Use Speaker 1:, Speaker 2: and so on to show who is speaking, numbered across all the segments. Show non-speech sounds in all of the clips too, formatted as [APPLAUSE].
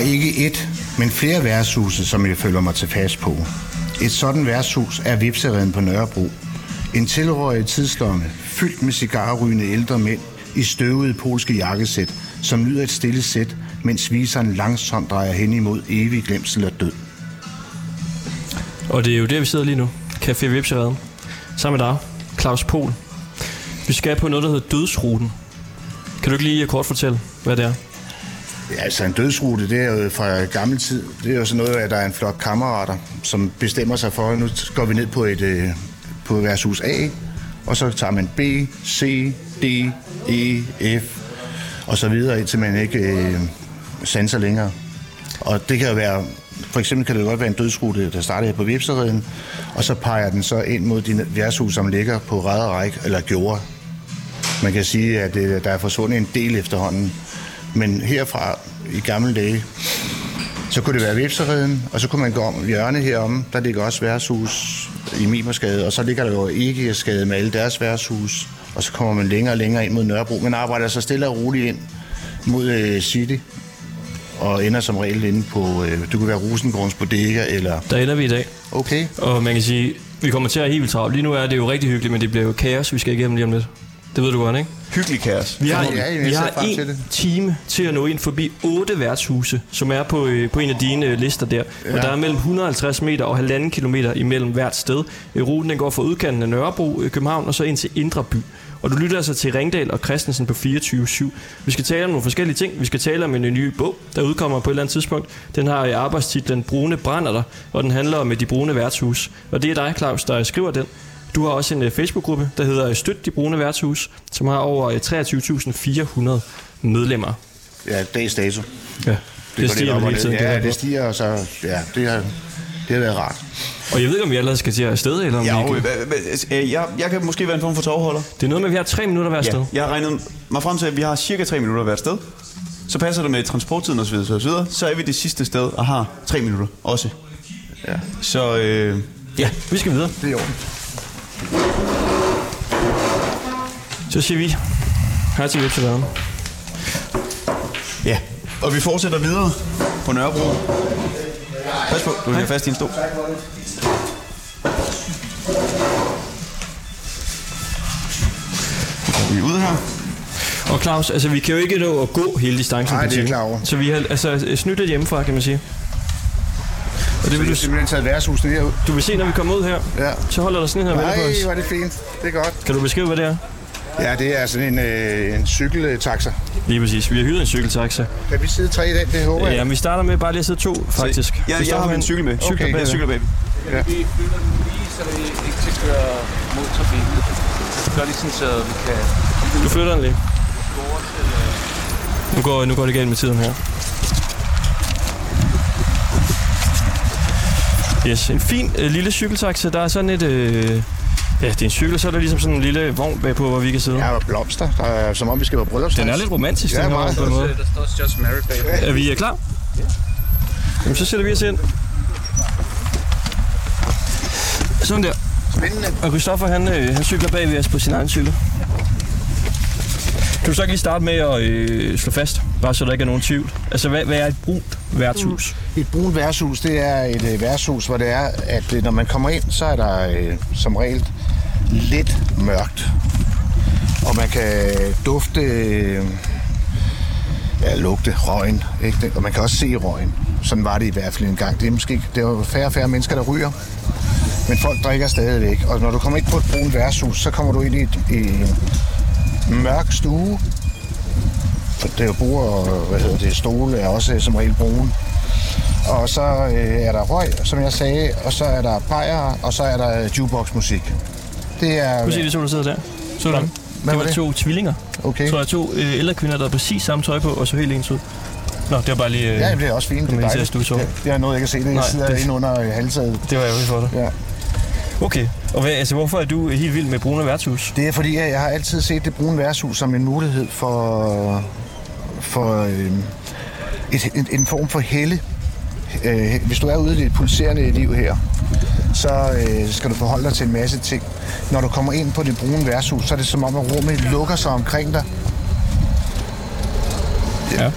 Speaker 1: har ikke et, men flere værtshuse, som jeg føler mig tilfast på. Et sådan værtshus er Vipsereden på Nørrebro. En tilrøjet tidslomme, fyldt med cigarrygende ældre mænd i støvede polske jakkesæt, som nyder et stille sæt, mens viseren langsomt drejer hen imod evig glemsel og død.
Speaker 2: Og det er jo der, vi sidder lige nu. Café Vipsereden. Sammen med dig, Claus Pol. Vi skal på noget, der hedder Dødsruten. Kan du ikke lige kort fortælle, hvad det er?
Speaker 1: Ja, altså en dødsrute, det er jo fra gammel tid. Det er jo sådan noget, at der er en flok kammerater, som bestemmer sig for, at nu går vi ned på et øh, på værtshus A, og så tager man B, C, D, E, F, og så videre, indtil man ikke øh, sanser længere. Og det kan jo være, for eksempel kan det godt være en dødsrute, der starter her på Vipsereden, og så peger den så ind mod de værtshus, som ligger på række, eller gjorde. Man kan sige, at øh, der er forsvundet en del efterhånden. Men herfra i gamle dage, så kunne det være Vipsereden, og så kunne man gå om hjørnet herom. Der ligger også værtshus i Mimersgade, og så ligger der jo Egersgade med alle deres værtshus. Og så kommer man længere og længere ind mod Nørrebro. Man arbejder så stille og roligt ind mod øh, City, og ender som regel inde på, øh, det kunne være Rosengårdens Bodega, eller...
Speaker 2: Der ender vi i dag.
Speaker 1: Okay.
Speaker 2: Og man kan sige, vi kommer til at have helt vildt travlt. Lige nu er det jo rigtig hyggeligt, men det bliver jo kaos, vi skal igennem lige om lidt. Det ved du godt, ikke?
Speaker 3: Hyggelig kaos.
Speaker 2: Vi har,
Speaker 1: Ja,
Speaker 2: vi har
Speaker 1: til
Speaker 2: en
Speaker 1: det.
Speaker 2: time til at nå ind forbi otte værtshuse, som er på, øh, på en af dine øh, lister der. Ja. Og der er mellem 150 meter og halvanden kilometer imellem hvert sted. Øh, Ruten den går fra udkanten af Nørrebro, øh, København, og så ind til Indre By. Og du lytter altså til Ringdal og Christensen på 24-7. Vi skal tale om nogle forskellige ting. Vi skal tale om en ny bog, der udkommer på et eller andet tidspunkt. Den har øh, arbejdstitlen Brune brænder der, og den handler om øh, de brune værtshus. Og det er dig, Claus, der skriver den. Du har også en øh, Facebook-gruppe, der hedder Støt de brune værtshus, som har over øh, 23.400 medlemmer.
Speaker 1: Ja, dags dato.
Speaker 2: Ja, det,
Speaker 1: lidt
Speaker 2: stiger hele tiden.
Speaker 1: Ja,
Speaker 2: det
Speaker 1: det stiger, og så... Ja, det har, det har været rart.
Speaker 2: Og jeg ved ikke, om vi allerede skal til at afsted, eller om
Speaker 3: Ja,
Speaker 2: vi ikke...
Speaker 3: øh, jeg, jeg kan måske være en form for tovholder.
Speaker 2: Det er noget med, at vi har tre minutter hver sted.
Speaker 3: Ja, jeg har regnet mig frem til, at vi har cirka 3 minutter hvert sted. Så passer det med transporttiden osv. Så, videre. så er vi det sidste sted og har 3 minutter også.
Speaker 1: Ja.
Speaker 3: Så øh,
Speaker 2: Ja, vi skal videre.
Speaker 1: Det er i orden.
Speaker 2: Så siger vi hej til Vipseverden.
Speaker 3: ja, og vi fortsætter videre på Nørrebro. Pas på, du er fast i en stol. Vi er ude her.
Speaker 2: Og Claus, altså vi kan jo ikke nå at gå hele distancen
Speaker 1: Nej, det er klar over.
Speaker 2: Så vi har altså snydt lidt hjemmefra, kan man sige. Og det
Speaker 1: Så
Speaker 2: vil du,
Speaker 1: simpelthen taget værtshusene herud.
Speaker 2: du vil se, når vi kommer ud her,
Speaker 1: Ja.
Speaker 2: så holder der sådan en her vente på
Speaker 1: Nej,
Speaker 2: os.
Speaker 1: hvor er det fint. Det er godt.
Speaker 2: Kan du beskrive, hvad det er?
Speaker 1: Ja, det er sådan en, øh, en cykeltaxa.
Speaker 2: Lige præcis. Vi har hyret en cykeltaxa.
Speaker 1: Kan vi sidde tre i den? Det håber jeg.
Speaker 2: Ja, men vi starter med bare lige at sidde to, faktisk.
Speaker 3: Ja,
Speaker 2: Vi
Speaker 3: jeg har
Speaker 2: med
Speaker 3: min cykel med.
Speaker 2: Cykler
Speaker 1: Okay.
Speaker 3: Jeg cykler baby.
Speaker 4: Vi flytter den lige, så vi ikke skal køre mod trafikken. Gør lige sådan, så vi kan
Speaker 2: Du flytter den lige.
Speaker 4: gå over til... øh,
Speaker 2: Nu går, nu går det galt med tiden her. Yes, en fin øh, lille cykeltaxa. Der er sådan et... Øh, ja, det er en cykel, og så er der ligesom sådan en lille vogn bagpå, hvor vi kan sidde.
Speaker 1: Jeg har blomster, der er, som om vi skal på bryllupsrejse.
Speaker 2: Den er lidt romantisk,
Speaker 1: Ja,
Speaker 2: den her vogn, på en måde.
Speaker 4: Der står også Just Married bag.
Speaker 2: Er vi øh, klar? Jamen, så sætter vi os ind. Sådan der.
Speaker 1: Spændende.
Speaker 2: Og Christoffer, han, øh, han cykler bag ved os på sin egen cykel. Kan du så ikke lige starte med at øh, slå fast, bare så der ikke er nogen tvivl? Altså, hvad, hvad er et brunt værtshus?
Speaker 1: Et brunt værtshus, det er et øh, værtshus, hvor det er, at øh, når man kommer ind, så er der øh, som regel lidt mørkt. Og man kan dufte, øh, ja, lugte røgen, ikke? og man kan også se røgen. Sådan var det i hvert fald en gang. Det er måske det er færre og færre mennesker, der ryger. Men folk drikker stadigvæk. Og når du kommer ind på et brunt værtshus, så kommer du ind i, et, øh, mørk stue. Det er jo bord og hvad hedder det, stole er også øh, som regel brune. Og så øh, er der røg, som jeg sagde, og så er der bajer, og så er der øh, jukebox-musik. Det er...
Speaker 2: Du se de to, der sidder der? Så du dem?
Speaker 1: Hvad
Speaker 2: Det
Speaker 1: var
Speaker 2: var
Speaker 1: det?
Speaker 2: to tvillinger.
Speaker 1: Okay.
Speaker 2: Så er to øh, ældre kvinder, der har præcis samme tøj på, og så helt ens ud. Nå, det var bare lige... Øh,
Speaker 1: Ja, det er også fint. Det er
Speaker 2: at
Speaker 1: dejligt.
Speaker 2: stue i sover?
Speaker 1: Det, det er noget, jeg kan se. Det jeg
Speaker 2: Nej,
Speaker 1: sidder
Speaker 2: det-
Speaker 1: inde under øh, halvtaget.
Speaker 2: det var ærgerligt for dig.
Speaker 1: Ja.
Speaker 2: Okay, og hvad, altså, hvorfor er du helt vild med brune værtshus?
Speaker 1: Det er fordi, at jeg har altid set det brune værtshus som en mulighed for, for øh, et, en, en form for helle. Øh, hvis du er ude i det pulserende liv her, så øh, skal du forholde dig til en masse ting. Når du kommer ind på det brune værtshus, så er det som om, at rummet lukker sig omkring dig.
Speaker 2: Ja.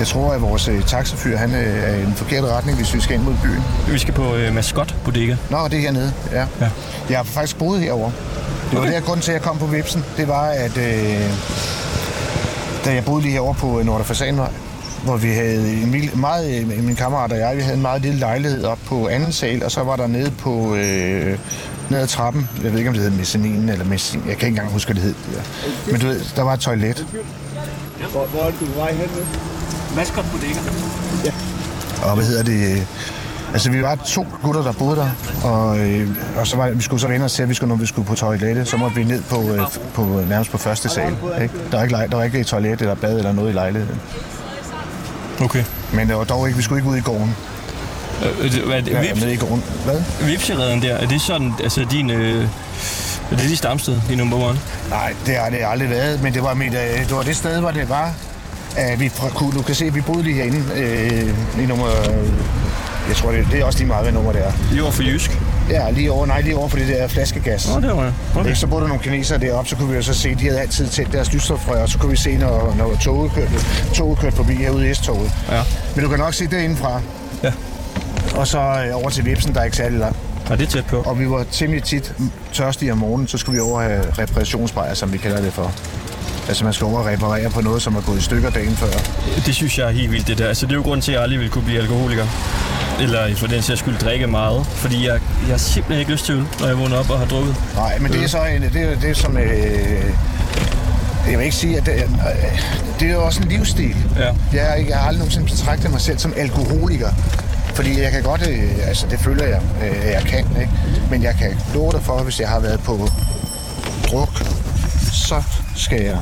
Speaker 1: Jeg tror, at vores øh, taxafyr han, øh, er i den forkerte retning, hvis vi skal ind mod byen.
Speaker 2: Vi skal på øh, Mascot Bodega.
Speaker 1: Nå, det er hernede, ja.
Speaker 2: Ja.
Speaker 1: Jeg har faktisk boet herovre. Det var
Speaker 2: Okay.
Speaker 1: der grund til, at jeg kom på Vipsen. Det var, at øh, da jeg boede lige herovre på Nordre Fasanvej, hvor vi havde en mil- meget, øh, min kammerat og jeg, vi havde en meget lille lejlighed op på anden sal, og så var der nede på øh, ned ad trappen, jeg ved ikke, om det hed mezzaninen eller mezzaninen, jeg kan ikke engang huske, hvad det hed. Det der. Men du ved, der var et toilet,
Speaker 3: Hvor, hvor er du vej hen nu?
Speaker 2: Mascot Bodega.
Speaker 1: og hvad hedder det... øh, Altså, vi var to gutter, der boede der, og, øh, og så var, vi skulle så vende os til, at vi skulle, når vi skulle på toilettet, så måtte vi ned på, øh, på nærmest på første sal. Ikke? Der, var ikke, der var ikke et toilet eller bad eller noget i lejligheden.
Speaker 2: Okay.
Speaker 1: Men det var dog ikke, vi skulle ikke ud i gården.
Speaker 2: Øh, det- hvad er det?
Speaker 1: Ja,
Speaker 2: Vips,
Speaker 1: ned i gården. Hvad?
Speaker 2: Vipsereden der, er det sådan, altså din... Øh, er det dit stamsted, din number one?
Speaker 1: Nej, det har det aldrig været, men det var, mit, øh, det, var det sted, hvor det var, at vi fra, kunne, du kan se, at vi boede lige herinde øh, i nummer... Jeg tror, det, det er også lige meget, hvad nummer det er.
Speaker 2: Lige over for Jysk.
Speaker 1: Ja, lige over, nej, lige over for det der flaskegas.
Speaker 2: Nå, det var jeg. Okay.
Speaker 1: Så boede der nogle kinesere deroppe, så kunne vi jo så se, de havde altid tændt deres lysstofrør, og så kunne vi se, når, når toget, kørte, toget kørte forbi herude i S-toget.
Speaker 2: Ja.
Speaker 1: Men du kan nok se det indenfra.
Speaker 2: Ja.
Speaker 1: Og så øh, over til Vipsen, der er ikke særlig langt.
Speaker 2: Ja, det er tæt på.
Speaker 1: Og vi var temmelig tit tørstige om morgenen, så skulle vi over have reparationsbrejer, som vi kalder det for. Altså man skal over og reparere på noget, som er gået i stykker dagen før.
Speaker 2: Det synes jeg er helt vildt, det der. Altså, det er jo grund til, at jeg aldrig vil kunne blive alkoholiker. Eller for den sags skyld drikke meget. Fordi jeg, jeg har simpelthen ikke lyst til øl, når jeg vågner op og har drukket.
Speaker 1: Nej, men det er så en, det, er, det er som... Øh, jeg vil ikke sige, at det, er- det er jo også en livsstil.
Speaker 2: Ja.
Speaker 1: Jeg, ikke- jeg har aldrig nogensinde betragtet mig selv som alkoholiker. Fordi jeg kan godt, øh, altså det føler jeg, øh, jeg kan, ikke? Men jeg kan love dig for, hvis jeg har været på druk, så skal jeg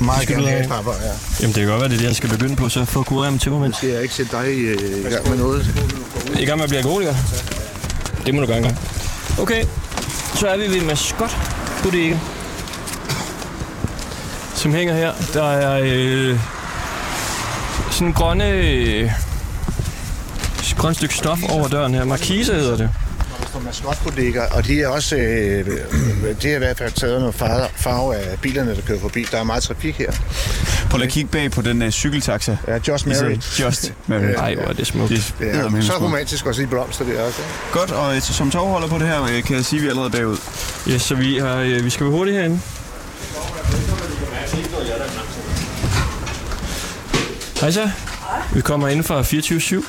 Speaker 1: meget
Speaker 2: Skal
Speaker 1: gerne have papper, ja.
Speaker 2: Jamen, det kan godt være, det er det, jeg skal begynde på, så at kurere med temperament.
Speaker 1: Skal jeg ikke sætte dig i, øh, i gang med noget?
Speaker 2: I gang med at blive alkoholiker? Det må du gøre. Okay, så er vi ved Mascot Bodega. Som hænger her. Der er øh, sådan en grønne... Øh, grønt stykke stof over døren her. Markise hedder det.
Speaker 1: Står maskotbodekker, og de er også, øh, det er i hvert fald taget noget farve, farve af bilerne, der kører forbi. Der er meget trafik her.
Speaker 3: Prøv lige at kigge bag på den uh, cykeltaxa.
Speaker 1: Ja, Just Married.
Speaker 3: Just [LAUGHS] Married.
Speaker 2: Ej, hvor er det smukt.
Speaker 3: Det er
Speaker 1: Ja,
Speaker 3: eddermame
Speaker 1: så romantisk også i blomster der også. ikke?
Speaker 3: Godt, og øh, som tovholder på det her, øh, kan jeg sige, at vi er allerede bagud.
Speaker 2: Yes, så vi, har, øh, vi skal være hurtigt herinde. Hej så. Vi kommer ind fra 24-7.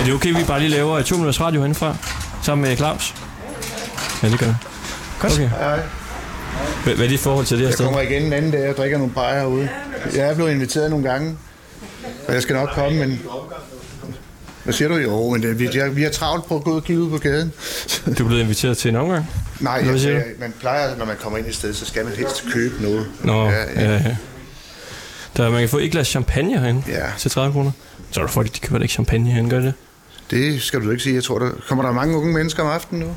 Speaker 2: Er det okay, vi bare lige laver to minutters radio herindefra? Sammen med Claus? Ja, det gør jeg.
Speaker 3: Godt.
Speaker 2: Okay.
Speaker 1: Hej.
Speaker 2: Hvad, er dit forhold til det her
Speaker 1: Jeg
Speaker 2: sted?
Speaker 1: kommer igen en anden dag og drikker nogle bajer herude. Jeg er blevet inviteret nogle gange, og jeg skal nok komme, men... Hvad siger du? Jo, men det, vi, jeg, vi har travlt på at gå ud og kigge ud på gaden.
Speaker 2: Du er blevet inviteret til en omgang?
Speaker 1: Nej, jeg, jeg, man plejer, når man kommer ind et sted, så skal man helst købe noget.
Speaker 2: Nå,
Speaker 1: ja,
Speaker 2: ja, ja. Der, man kan få et glas champagne herinde
Speaker 1: Ja.
Speaker 2: til 30 kroner. Så er der folk, de køber ikke champagne herinde, gør de det?
Speaker 1: Det skal du ikke sige. Jeg tror, der kommer der mange unge mennesker om aftenen nu.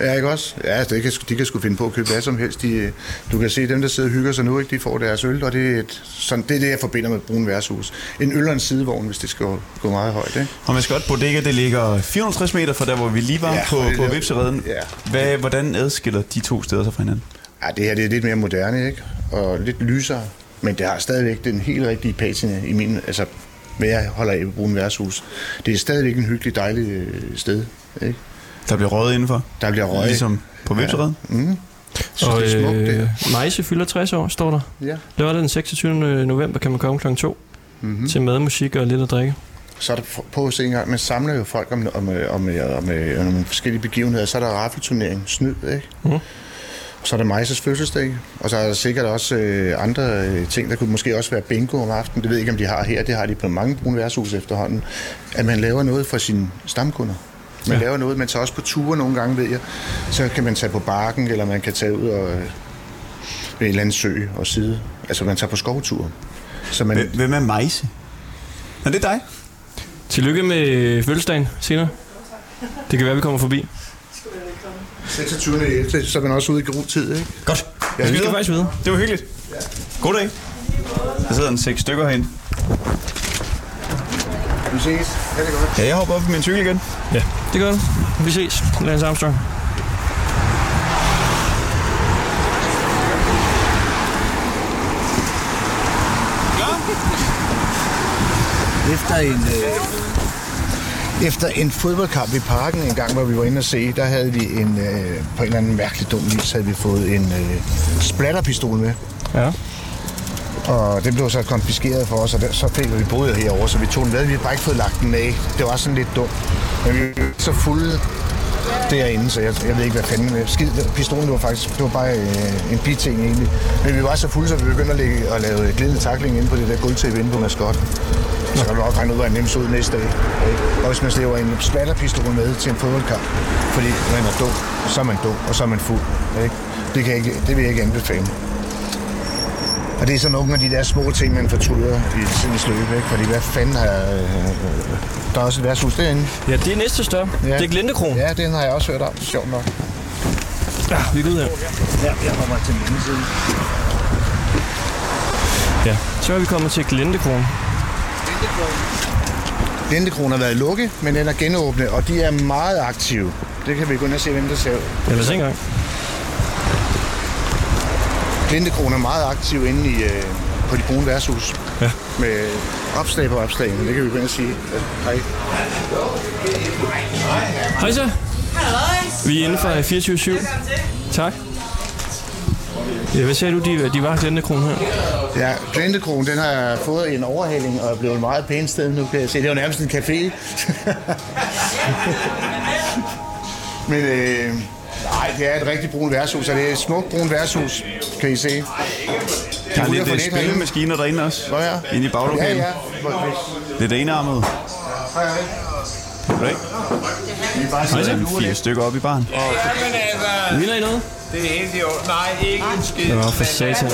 Speaker 1: Ja, ikke også? Ja, det kan, de kan sgu finde på at købe hvad som helst. De, du kan se, dem, der sidder og hygger sig nu, ikke, de får deres øl, og det er, et, sådan, det, er det, jeg forbinder med brun værtshus. En øl og en sidevogn, hvis det skal gå meget højt. Ikke?
Speaker 3: Og Mascot Bodega, det ligger 460 meter fra der, hvor vi lige var
Speaker 1: Ja,
Speaker 3: på,
Speaker 1: det
Speaker 3: på Vipsereden.
Speaker 1: ja.
Speaker 3: Hvad, hvordan adskiller de to steder sig fra hinanden?
Speaker 1: Ja, det her det er lidt mere moderne, ikke? Og lidt lysere. Men det har stadigvæk den helt rigtige patina i min, altså, hvad jeg holder af ved brun værtshus. Det er stadigvæk en hyggelig, dejlig øh, sted, ikke?
Speaker 3: Der bliver røget indenfor,
Speaker 1: Der bliver røg.
Speaker 3: ligesom på Vipsereden.
Speaker 1: Mm. Så
Speaker 2: Og
Speaker 1: det er smukt, det
Speaker 2: øh, Majse fylder 60 år, står der.
Speaker 1: Ja.
Speaker 2: Lørdag den 26. november kan man komme kl. 2 mm-hmm. til mad, musik og lidt at drikke.
Speaker 1: Så er der på at se en gang, man samler jo folk om, om, om, om, om, om nogle forskellige begivenheder. Så er der raffelturnering, snyd, ikke?
Speaker 2: Mhm.
Speaker 1: Så er der Majses fødselsdag, og så er der sikkert også øh, andre øh, ting. Der kunne måske også være bingo om aftenen. Det ved jeg ikke, om de har her. Det har de på mange brune værtshus efterhånden. At man laver noget for sine stamkunder. Man
Speaker 2: Ja.
Speaker 1: laver noget, man tager også på ture nogle gange, ved jeg. Så kan man tage på barken, eller man kan tage ud og, øh, ved en eller anden sø og sidde. Altså, man tager på skovtur. Så man,
Speaker 3: Hvem- Hvem er Majse? Er det dig?
Speaker 2: Tillykke med fødselsdagen senere. Det kan være, vi kommer forbi.
Speaker 1: 26. 11. Så er man også ude i god tid, ikke?
Speaker 3: Godt.
Speaker 2: Jeg vi skal faktisk videre.
Speaker 3: Det var hyggeligt. Ja. God dag. Der sidder en seks stykker herinde.
Speaker 1: Vi ses. Ja, det godt.
Speaker 3: Ja, jeg hopper op på min cykel igen.
Speaker 2: Ja. Det gør du. Vi ses. Lance Armstrong.
Speaker 1: Efter en øh, efter en fodboldkamp i parken en gang, hvor vi var inde og se, der havde vi en, øh, på en eller anden mærkelig dum vis, havde vi fået en øh, splatterpistol med.
Speaker 2: Ja.
Speaker 1: Og den blev så konfiskeret for os, og der, så fik vi boet herover, så vi tog den med. Vi havde bare ikke fået lagt den af. Det var sådan lidt dumt. Men vi var så fulde derinde, så jeg, jeg ved ikke, hvad fanden. Øh, skid, pistolen det var faktisk det var bare øh, en biting egentlig. Men vi var så fulde, så vi begyndte at, lægge, at lave glidende takling inde på det der guldtæppe inde på maskot. Så kan du nok regne ud, hvad nemt ud næste dag. Og hvis man slæver en splatterpistol med til en fodboldkamp, fordi man er dum, så er man dum, og så er man fuld. Ikke? Det, kan jeg ikke, det vil jeg ikke anbefale. Og det er sådan nogle af de der små ting, man fortryder i tidens løb, ikke? Fordi hvad fanden har... Øh, øh, øh der er også et værtshus derinde.
Speaker 2: Ja, det er næste større. Ja. Det er Glendekron.
Speaker 1: Ja, den har jeg også hørt om. Sjovt nok.
Speaker 2: Ja, vi går ud her.
Speaker 1: Ja, jeg kommer til ene side.
Speaker 2: Ja. Så er vi kommet til Glendekron.
Speaker 1: Lindekron har været lukket, men den er genåbnet, og de er meget aktive. Det kan vi gå ind og se, hvem der ser.
Speaker 2: Ja, lad os se engang.
Speaker 1: Lindekron er meget aktiv inde i, øh, på de brune værtshus.
Speaker 2: Ja.
Speaker 1: Med opslag på opslag, men det kan vi gå ind og sige. Hej.
Speaker 2: Hej så. Vi er inde fra 24-7. Tak. Ja, hvad sagde du, de, de var Glendekron her?
Speaker 1: Ja, Glendekron, den har fået en overhaling og er blevet et meget pænt sted nu, kan jeg se. Det er jo nærmest en café. [LAUGHS] Men øh, nej, det er et rigtig brun værtshus, og det er et smukt brun værtshus, kan I se.
Speaker 3: Der er lidt
Speaker 1: spillemaskiner.
Speaker 3: derinde også.
Speaker 1: Nå ja.
Speaker 3: Inde i baglokalet.
Speaker 1: Ja, ja.
Speaker 3: Lidt enarmet.
Speaker 1: Hej, hej.
Speaker 3: Kan du ikke?
Speaker 1: Vi er bare
Speaker 3: Så er
Speaker 1: sidder
Speaker 3: en fire stykker op i baren.
Speaker 4: Men altså,
Speaker 2: Vinder I noget?
Speaker 4: det er helt i orden. Nej, ikke en skid.
Speaker 2: Nå, for satan.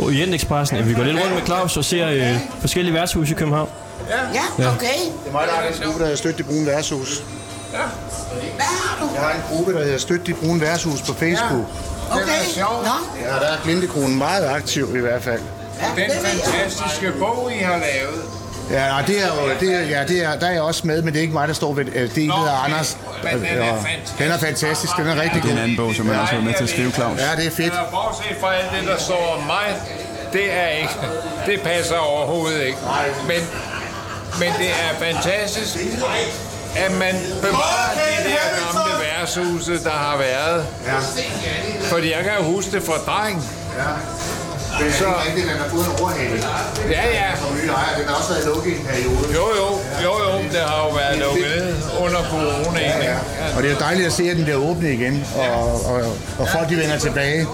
Speaker 2: Orientekspressen. Ja, vi går lidt rundt med Claus og ser øh, forskellige værtshuse i København.
Speaker 5: Ja, okay.
Speaker 1: Det er mig, der har en gruppe, der hedder Støt de Brune Værtshus.
Speaker 5: Hvad har du?
Speaker 1: Jeg har en gruppe, der hedder Støt de Brune Værtshus på Facebook.
Speaker 5: Okay.
Speaker 4: sjovt.
Speaker 5: Nå,
Speaker 1: Ja, der er Glindekronen meget aktiv i hvert fald.
Speaker 5: ja,
Speaker 4: Den fantastiske bog, I har lavet.
Speaker 1: Ja, og det er jo, det er, ja, det er, der er jeg også med, men det er ikke mig, der står ved, øh, det er en, der hedder
Speaker 4: okay.
Speaker 1: Anders.
Speaker 4: Men den er fantastisk.
Speaker 1: Den er fantastisk, den er rigtig
Speaker 3: Det er en
Speaker 1: god.
Speaker 3: anden bog, som jeg også har været med til at skrive, Claus.
Speaker 1: Ja, det er fedt.
Speaker 4: Bortset fra alt det, der står om mig, det er ikke, det passer overhovedet ikke. Men, men det er fantastisk, at man bevarer de der gamle værtshuse, der har været.
Speaker 1: Ja.
Speaker 4: Fordi jeg kan jo huske det fra dreng.
Speaker 1: Men så er det, den har fået en overhaling.
Speaker 4: Ja, ja.
Speaker 1: Som nye ejer, den har også været lukket i en periode.
Speaker 4: Jo, jo, jo, jo, det har jo været lukket under coronaen. ikke?
Speaker 1: Og det er jo dejligt at se, at den bliver åbnet igen, og, og, og folk de vender tilbage.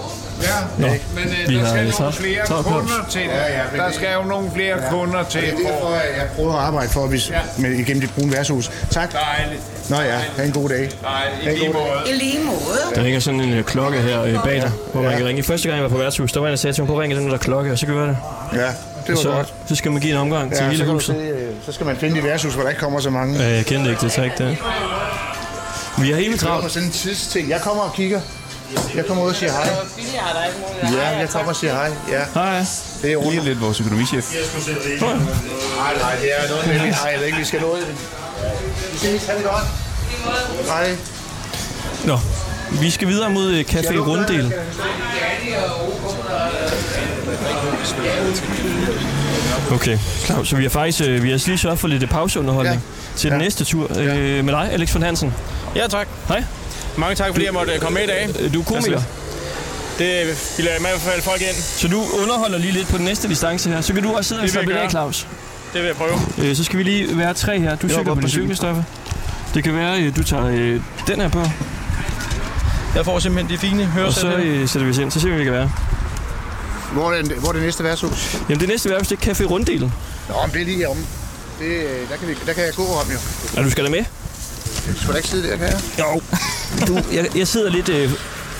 Speaker 4: Ja,
Speaker 2: Nå,
Speaker 4: men øh,
Speaker 2: vi
Speaker 4: der
Speaker 2: har
Speaker 4: skal
Speaker 2: så-
Speaker 4: nogle flere
Speaker 2: så er Claus.
Speaker 4: kunder til.
Speaker 1: Ja, ja, men
Speaker 4: Der
Speaker 1: det-
Speaker 4: skal jo nogle flere kunder til.
Speaker 1: Det er derfor,
Speaker 4: for-
Speaker 1: at jeg prøver at arbejde for, at vi, med, igennem det brune værtshus. Tak.
Speaker 4: Dejligt.
Speaker 1: Nå ja, ha' en god dag.
Speaker 4: Nej, i
Speaker 1: en
Speaker 4: lige måde.
Speaker 5: I lige måde.
Speaker 2: Der ringer sådan en øh, klokke her øh, bag dig, hvor man kan ringe. Første gang jeg var på værtshus, der var en, der sagde til mig, prøv at ringe den der klokke, og så gør jeg det.
Speaker 1: Ja, det var
Speaker 2: Så,
Speaker 1: godt.
Speaker 2: så skal man give en omgang til
Speaker 1: Ja,
Speaker 2: hele
Speaker 1: så, kan du
Speaker 2: huset.
Speaker 1: se, øh, så skal man finde de værtshus, hvor der ikke kommer så mange.
Speaker 2: Ja, jeg kendte ikke det træk der. Vi har helt
Speaker 1: Det kommer
Speaker 2: travlt.
Speaker 1: sådan en tidsting. Jeg kommer og kigger. Jeg kommer ud og siger hej. Ja, jeg kommer og siger hej. Ja,
Speaker 2: Hej.
Speaker 1: det er under.
Speaker 3: lidt vores økonomichef.
Speaker 1: Nej, nej, det er noget med, nej, jeg ved ikke, vi skal nå det. Vi ses, ha' det godt. Hej.
Speaker 2: Nå, vi skal videre mod øh, Café Runddel. Okay, Claus, så vi har faktisk øh, vi har lige sørget for lidt pauseunderholdning
Speaker 1: Ja.
Speaker 2: til den
Speaker 1: Ja.
Speaker 2: næste tur øh, med dig, Alex von Hansen.
Speaker 6: Ja, tak.
Speaker 2: Hej,
Speaker 6: Mange tak, fordi jeg måtte komme med i dag.
Speaker 2: Øh, du er komiker,
Speaker 6: Det vil jeg i hvert fald folk ind.
Speaker 2: så du underholder lige lidt på den næste distance her. Så kan du også sidde og
Speaker 6: Det
Speaker 2: slappe af. Claus.
Speaker 6: Det vil jeg prøve.
Speaker 2: Øh, så skal vi lige være tre her. Du cykler på
Speaker 3: på
Speaker 2: din
Speaker 3: cykel.
Speaker 2: Det kan være, øh, du tager øh, den her på,
Speaker 6: Jeg får simpelthen de fine
Speaker 2: og så
Speaker 6: høresæt.
Speaker 2: øh, sætter vi os ind. Så ser vi, hvad vi kan være.
Speaker 1: Hvor er, den, hvor er det næste værtshus?
Speaker 2: Jamen det næste værelse, det er Café Runddelen.
Speaker 1: Nå, men det er lige om. Det, øh, der, kan vi, der kan jeg gå om, jo.
Speaker 2: Og du skal da med?
Speaker 1: Jeg skal da ikke sidde der, kan jeg?
Speaker 2: Jo. Du, jeg, jeg sidder lidt øh,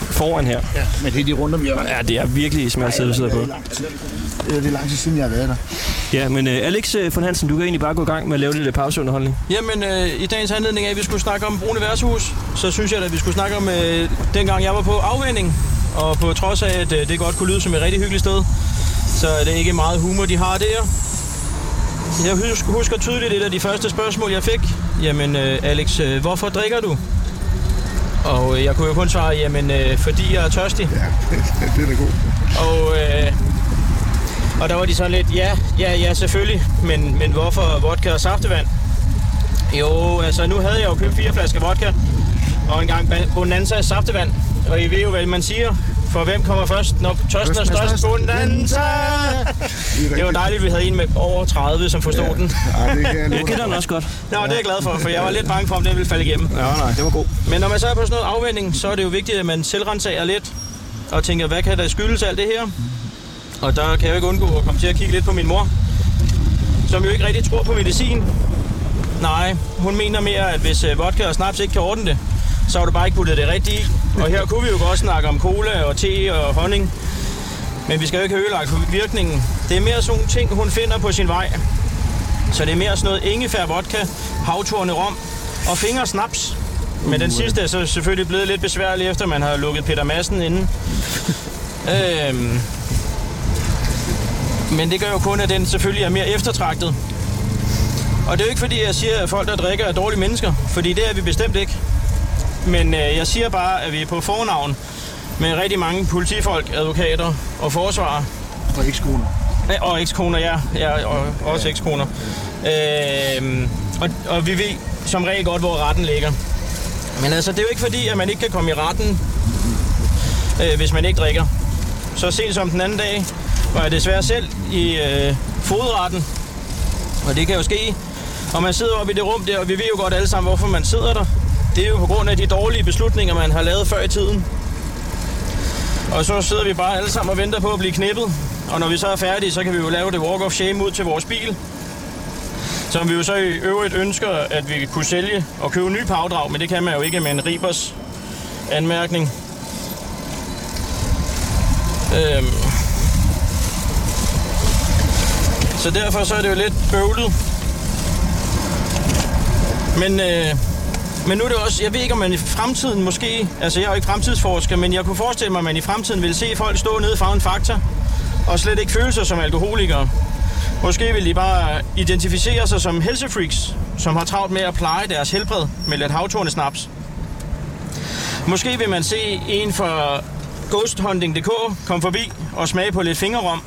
Speaker 2: foran her.
Speaker 1: Ja, men det er de rundt om hjørnet.
Speaker 2: Ja, det er virkelig smalt sæde, du sidder på.
Speaker 1: Det er det er lang tid siden, jeg har været der.
Speaker 2: Ja, men øh, Alex øh, von Hansen, du kan egentlig bare gå i gang med at lave lidt øh, pauseunderholdning.
Speaker 6: Jamen, øh, i dagens anledning af, at vi skulle snakke om brune værtshus, så synes jeg, at vi skulle snakke om øh, dengang jeg var på afvænding. Og på trods af, at øh, det godt kunne lyde som et rigtig hyggeligt sted, så er det ikke meget humor, de har der. Jeg husker, husker tydeligt et af de første spørgsmål, jeg fik. Jamen, øh, Alex, øh, hvorfor drikker du? Og øh, jeg kunne jo kun svare, jamen, øh, fordi jeg er tørstig.
Speaker 1: Ja, [LAUGHS] det er da god.
Speaker 6: Og, øh, Og der var de sådan lidt, ja, ja, ja, selvfølgelig, men, men hvorfor vodka og saftevand? Jo, altså nu havde jeg jo købt fire flasker vodka, og en gang Bonanza saftevand. Og I ved jo, hvad man siger. For hvem kommer først, når tørsten er størst? Bonanza! Det var dejligt, at vi havde en med over 30, som forstod den.
Speaker 1: Ej, det kan jeg
Speaker 2: kender den også godt.
Speaker 6: Nå, det er jeg glad for, for jeg var lidt bange for, om den ville falde igennem.
Speaker 3: Ja, nej, det var god.
Speaker 6: Men når man så er på sådan noget afvænding, så er det jo vigtigt, at man selvrensager lidt. Og tænker, hvad kan der skyldes alt det her? Og der kan jeg jo ikke undgå at komme til at kigge lidt på min mor. Som jo ikke rigtig tror på medicin. Nej, hun mener mere, at hvis øh, vodka og snaps ikke kan ordne det, så har du bare ikke puttet det rigtigt i. Og her kunne vi jo godt snakke om cola og te og honning. Men vi skal jo ikke have ødelagt virkningen. Det er mere sådan nogle ting, hun finder på sin vej. Så det er mere sådan noget ingefær vodka, havtorne rom og fingersnaps. Men den sidste er så selvfølgelig blevet lidt besværlig, efter man har lukket Peter Madsen inden. øhm. Men det gør jo kun, at den selvfølgelig er mere eftertragtet. Og det er jo ikke fordi, jeg siger, at folk, der drikker, er dårlige mennesker. Fordi det er vi bestemt ikke. Men øh, jeg siger bare, at vi er på fornavn med rigtig mange politifolk, advokater og forsvarer.
Speaker 1: Og ekskoner.
Speaker 6: Ja, og ekskoner, ja. ja og også ekskoner. Øhm, og, og vi ved som regel godt, hvor retten ligger. Men altså, det er jo ikke fordi, at man ikke kan komme i retten, øh, hvis man ikke drikker. Så sent som den anden dag var jeg desværre selv i øh, fodretten. Og det kan jo ske. Og man sidder oppe i det rum der, og vi ved jo godt alle sammen, hvorfor man sidder der. Det er jo på grund af de dårlige beslutninger, man har lavet før i tiden. Og så sidder vi bare alle sammen og venter på at blive knippet. Og når vi så er færdige, så kan vi jo lave det walk of shame ud til vores bil. Som vi jo så i øvrigt ønsker, at vi kunne sælge og købe ny pavdrag, men det kan man jo ikke med en Ribers anmærkning. Øhm. Så derfor så er det jo lidt bøvlet. Men, øh, men nu er det også, jeg ved ikke om man i fremtiden måske, altså jeg er jo ikke fremtidsforsker, men jeg kunne forestille mig, at man i fremtiden ville se folk stå nede foran faktor, og slet ikke føle sig som alkoholikere. Måske vil de bare identificere sig som helsefreaks, som har travlt med at pleje deres helbred med lidt havtornesnaps. Måske vil man se en fra ghosthunting.dk komme forbi og smage på lidt fingerrom,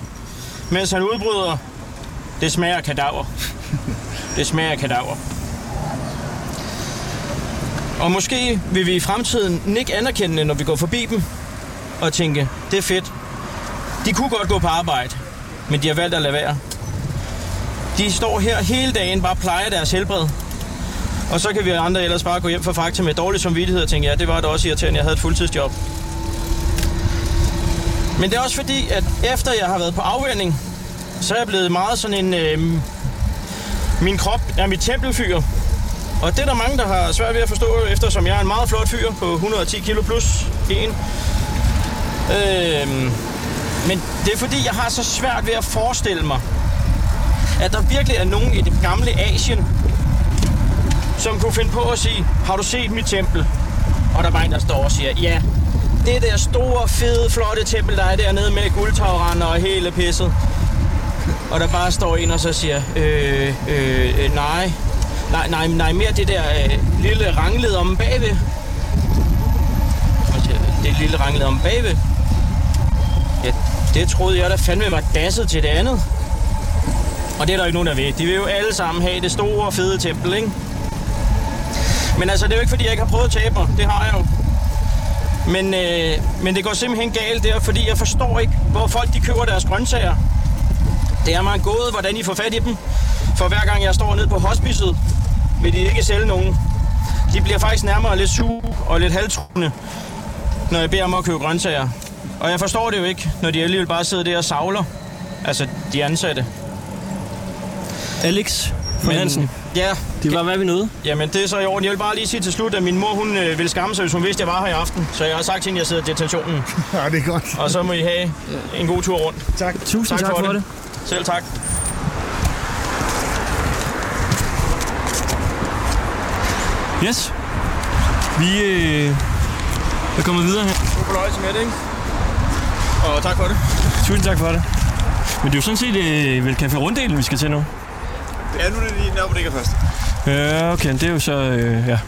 Speaker 6: mens han udbryder, det smager kadaver. [LAUGHS] Det smager kadaver. Og måske vil vi i fremtiden ikke anerkende når vi går forbi dem, og tænke, det er fedt. De kunne godt gå på arbejde, men de har valgt at lade være. De står her hele dagen, bare plejer deres helbred. Og så kan vi andre ellers bare gå hjem fra Fakta med dårlig samvittighed og tænke, ja, det var da også irriterende, jeg havde et fuldtidsjob. Men det er også fordi, at efter jeg har været på afvænding, så er jeg blevet meget sådan en... Øh, min krop er mit tempelfyr. Og det er der mange, der har svært ved at forstå, eftersom jeg er en meget flot fyr på 110 kilo plus 1. Øhm, men det er fordi, jeg har så svært ved at forestille mig, at der virkelig er nogen i det gamle Asien, som kunne finde på at sige, har du set mit tempel? Og der er bare en, der står og siger, ja, det der store, fede, flotte tempel, der er dernede med guldtagrender og hele pisset. Og der bare står en og så siger, øh, øh, øh nej, nej, nej, nej, mere det der øh, lille rangled om bagved. Det lille rangled om bagved. Ja, det troede jeg da fandme var dasset til det andet. Og det er der ikke nogen, der ved. De vil jo alle sammen have det store, fede tempel, ikke? Men altså, det er jo ikke, fordi jeg ikke har prøvet at tabe mig. Det har jeg jo. Men, øh, men det går simpelthen galt der, fordi jeg forstår ikke, hvor folk de køber deres grøntsager. Det er mig gåde, hvordan I får fat i dem. For hver gang jeg står ned på hospicet, vil de ikke sælge nogen. De bliver faktisk nærmere lidt sure og lidt halvtruende, når jeg beder om at købe grøntsager. Og jeg forstår det jo ikke, når de alligevel bare sidder der og savler. Altså, de ansatte.
Speaker 2: Alex Men, Hansen,
Speaker 6: Ja,
Speaker 2: det var, hvad vi nåede.
Speaker 6: Jamen, det er så i orden. Jeg vil bare lige sige til slut, at min mor, hun øh, ville skamme sig, hvis hun vidste, at jeg var her i aften. Så jeg har sagt til hende, at jeg sidder i detentionen. [LAUGHS]
Speaker 1: Ja, det er godt.
Speaker 6: Og så må I have en god tur rundt.
Speaker 1: Tak.
Speaker 2: Tusind tak, tak for, for det.
Speaker 6: det. Selv tak.
Speaker 2: Yes. Vi øh, er kommet videre her.
Speaker 6: God fornøjelse med det, ikke? Og tak for det.
Speaker 2: Tusind tak for det. Men det er jo sådan set øh, vel Café Runddelen, vi skal til nu.
Speaker 3: Ja, nu er det lige nær, hvor det ikke er først.
Speaker 2: Ja, okay, det er jo så, øh, ja.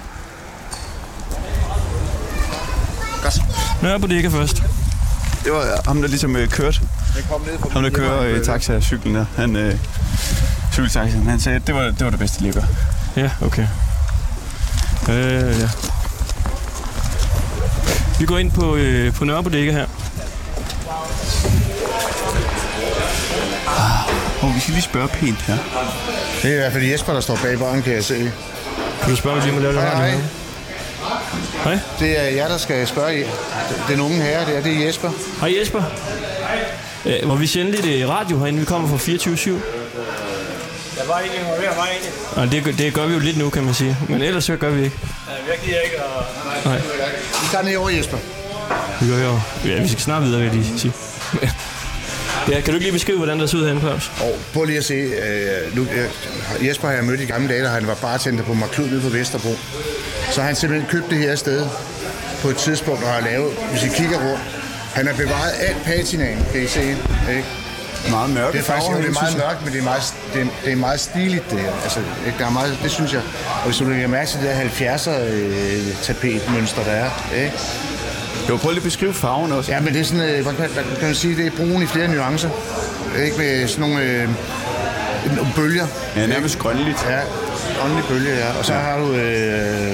Speaker 3: Godt.
Speaker 2: Nørre på det ikke først.
Speaker 3: Det var ham, der ligesom øh, kørte
Speaker 1: kom ned på
Speaker 3: Ham, der kører øh, taxa-cyklen der, han, øh, cykeltaxaen, han sagde, at det var, det var det bedste lige at gøre.
Speaker 2: Ja, okay. Øh, ja. Vi går ind på, øh, på Nørrebodega her.
Speaker 3: Oh, vi skal lige spørge pænt her.
Speaker 1: Det er i hvert fald Jesper, der står bag baren, kan jeg se.
Speaker 2: Kan du spørge, hvis I må lave det
Speaker 1: Hej,
Speaker 2: her?
Speaker 1: hej.
Speaker 2: Hej.
Speaker 1: Det er jer, der skal spørge den unge herre der. Det er Jesper.
Speaker 2: Hej Jesper. Øh, må vi sende lidt øh, radio herinde? Vi kommer fra 24-7.
Speaker 6: Jeg var egentlig involveret mig egentlig.
Speaker 2: Og det, gør- det gør vi jo lidt nu, kan man sige. Men ellers så gør vi ikke.
Speaker 6: Ja, jeg gider ikke at...
Speaker 2: Nej,
Speaker 1: Vi tager ned over, Jesper.
Speaker 2: vi gør jo. Ja, vi skal snart videre, vil jeg lige sige. [LAUGHS] Ja, kan du ikke lige beskrive, hvordan der ser ud herinde, Claus?
Speaker 1: Og prøv lige at se. Øh, nu, øh, Jesper har jeg mødt i gamle dage, da han var bartender på Marklud nede på Vesterbro. Så har han simpelthen købt det her sted på et tidspunkt, og har lavet, hvis I kigger rundt, han har bevaret alt patinaen, kan I se. Ikke?
Speaker 3: Meget mørke
Speaker 1: Det er faktisk
Speaker 3: farver,
Speaker 1: det er meget mørkt, men det er meget, det er, det er meget stiligt, det her. Altså? Der er meget, det synes jeg. Og hvis du lægger mærke til det der 70'er øh, tapetmønster, der er. Ikke?
Speaker 3: Jo, prøv lige at beskrive farven også.
Speaker 1: Ja, men det er sådan, øh, hvad kan, man sige, det er brun i flere nuancer. Ikke med sådan nogle, øh, bølger.
Speaker 3: Ja, nærmest grønligt.
Speaker 1: Ja, åndelig bølge, ja. Og så har du øh,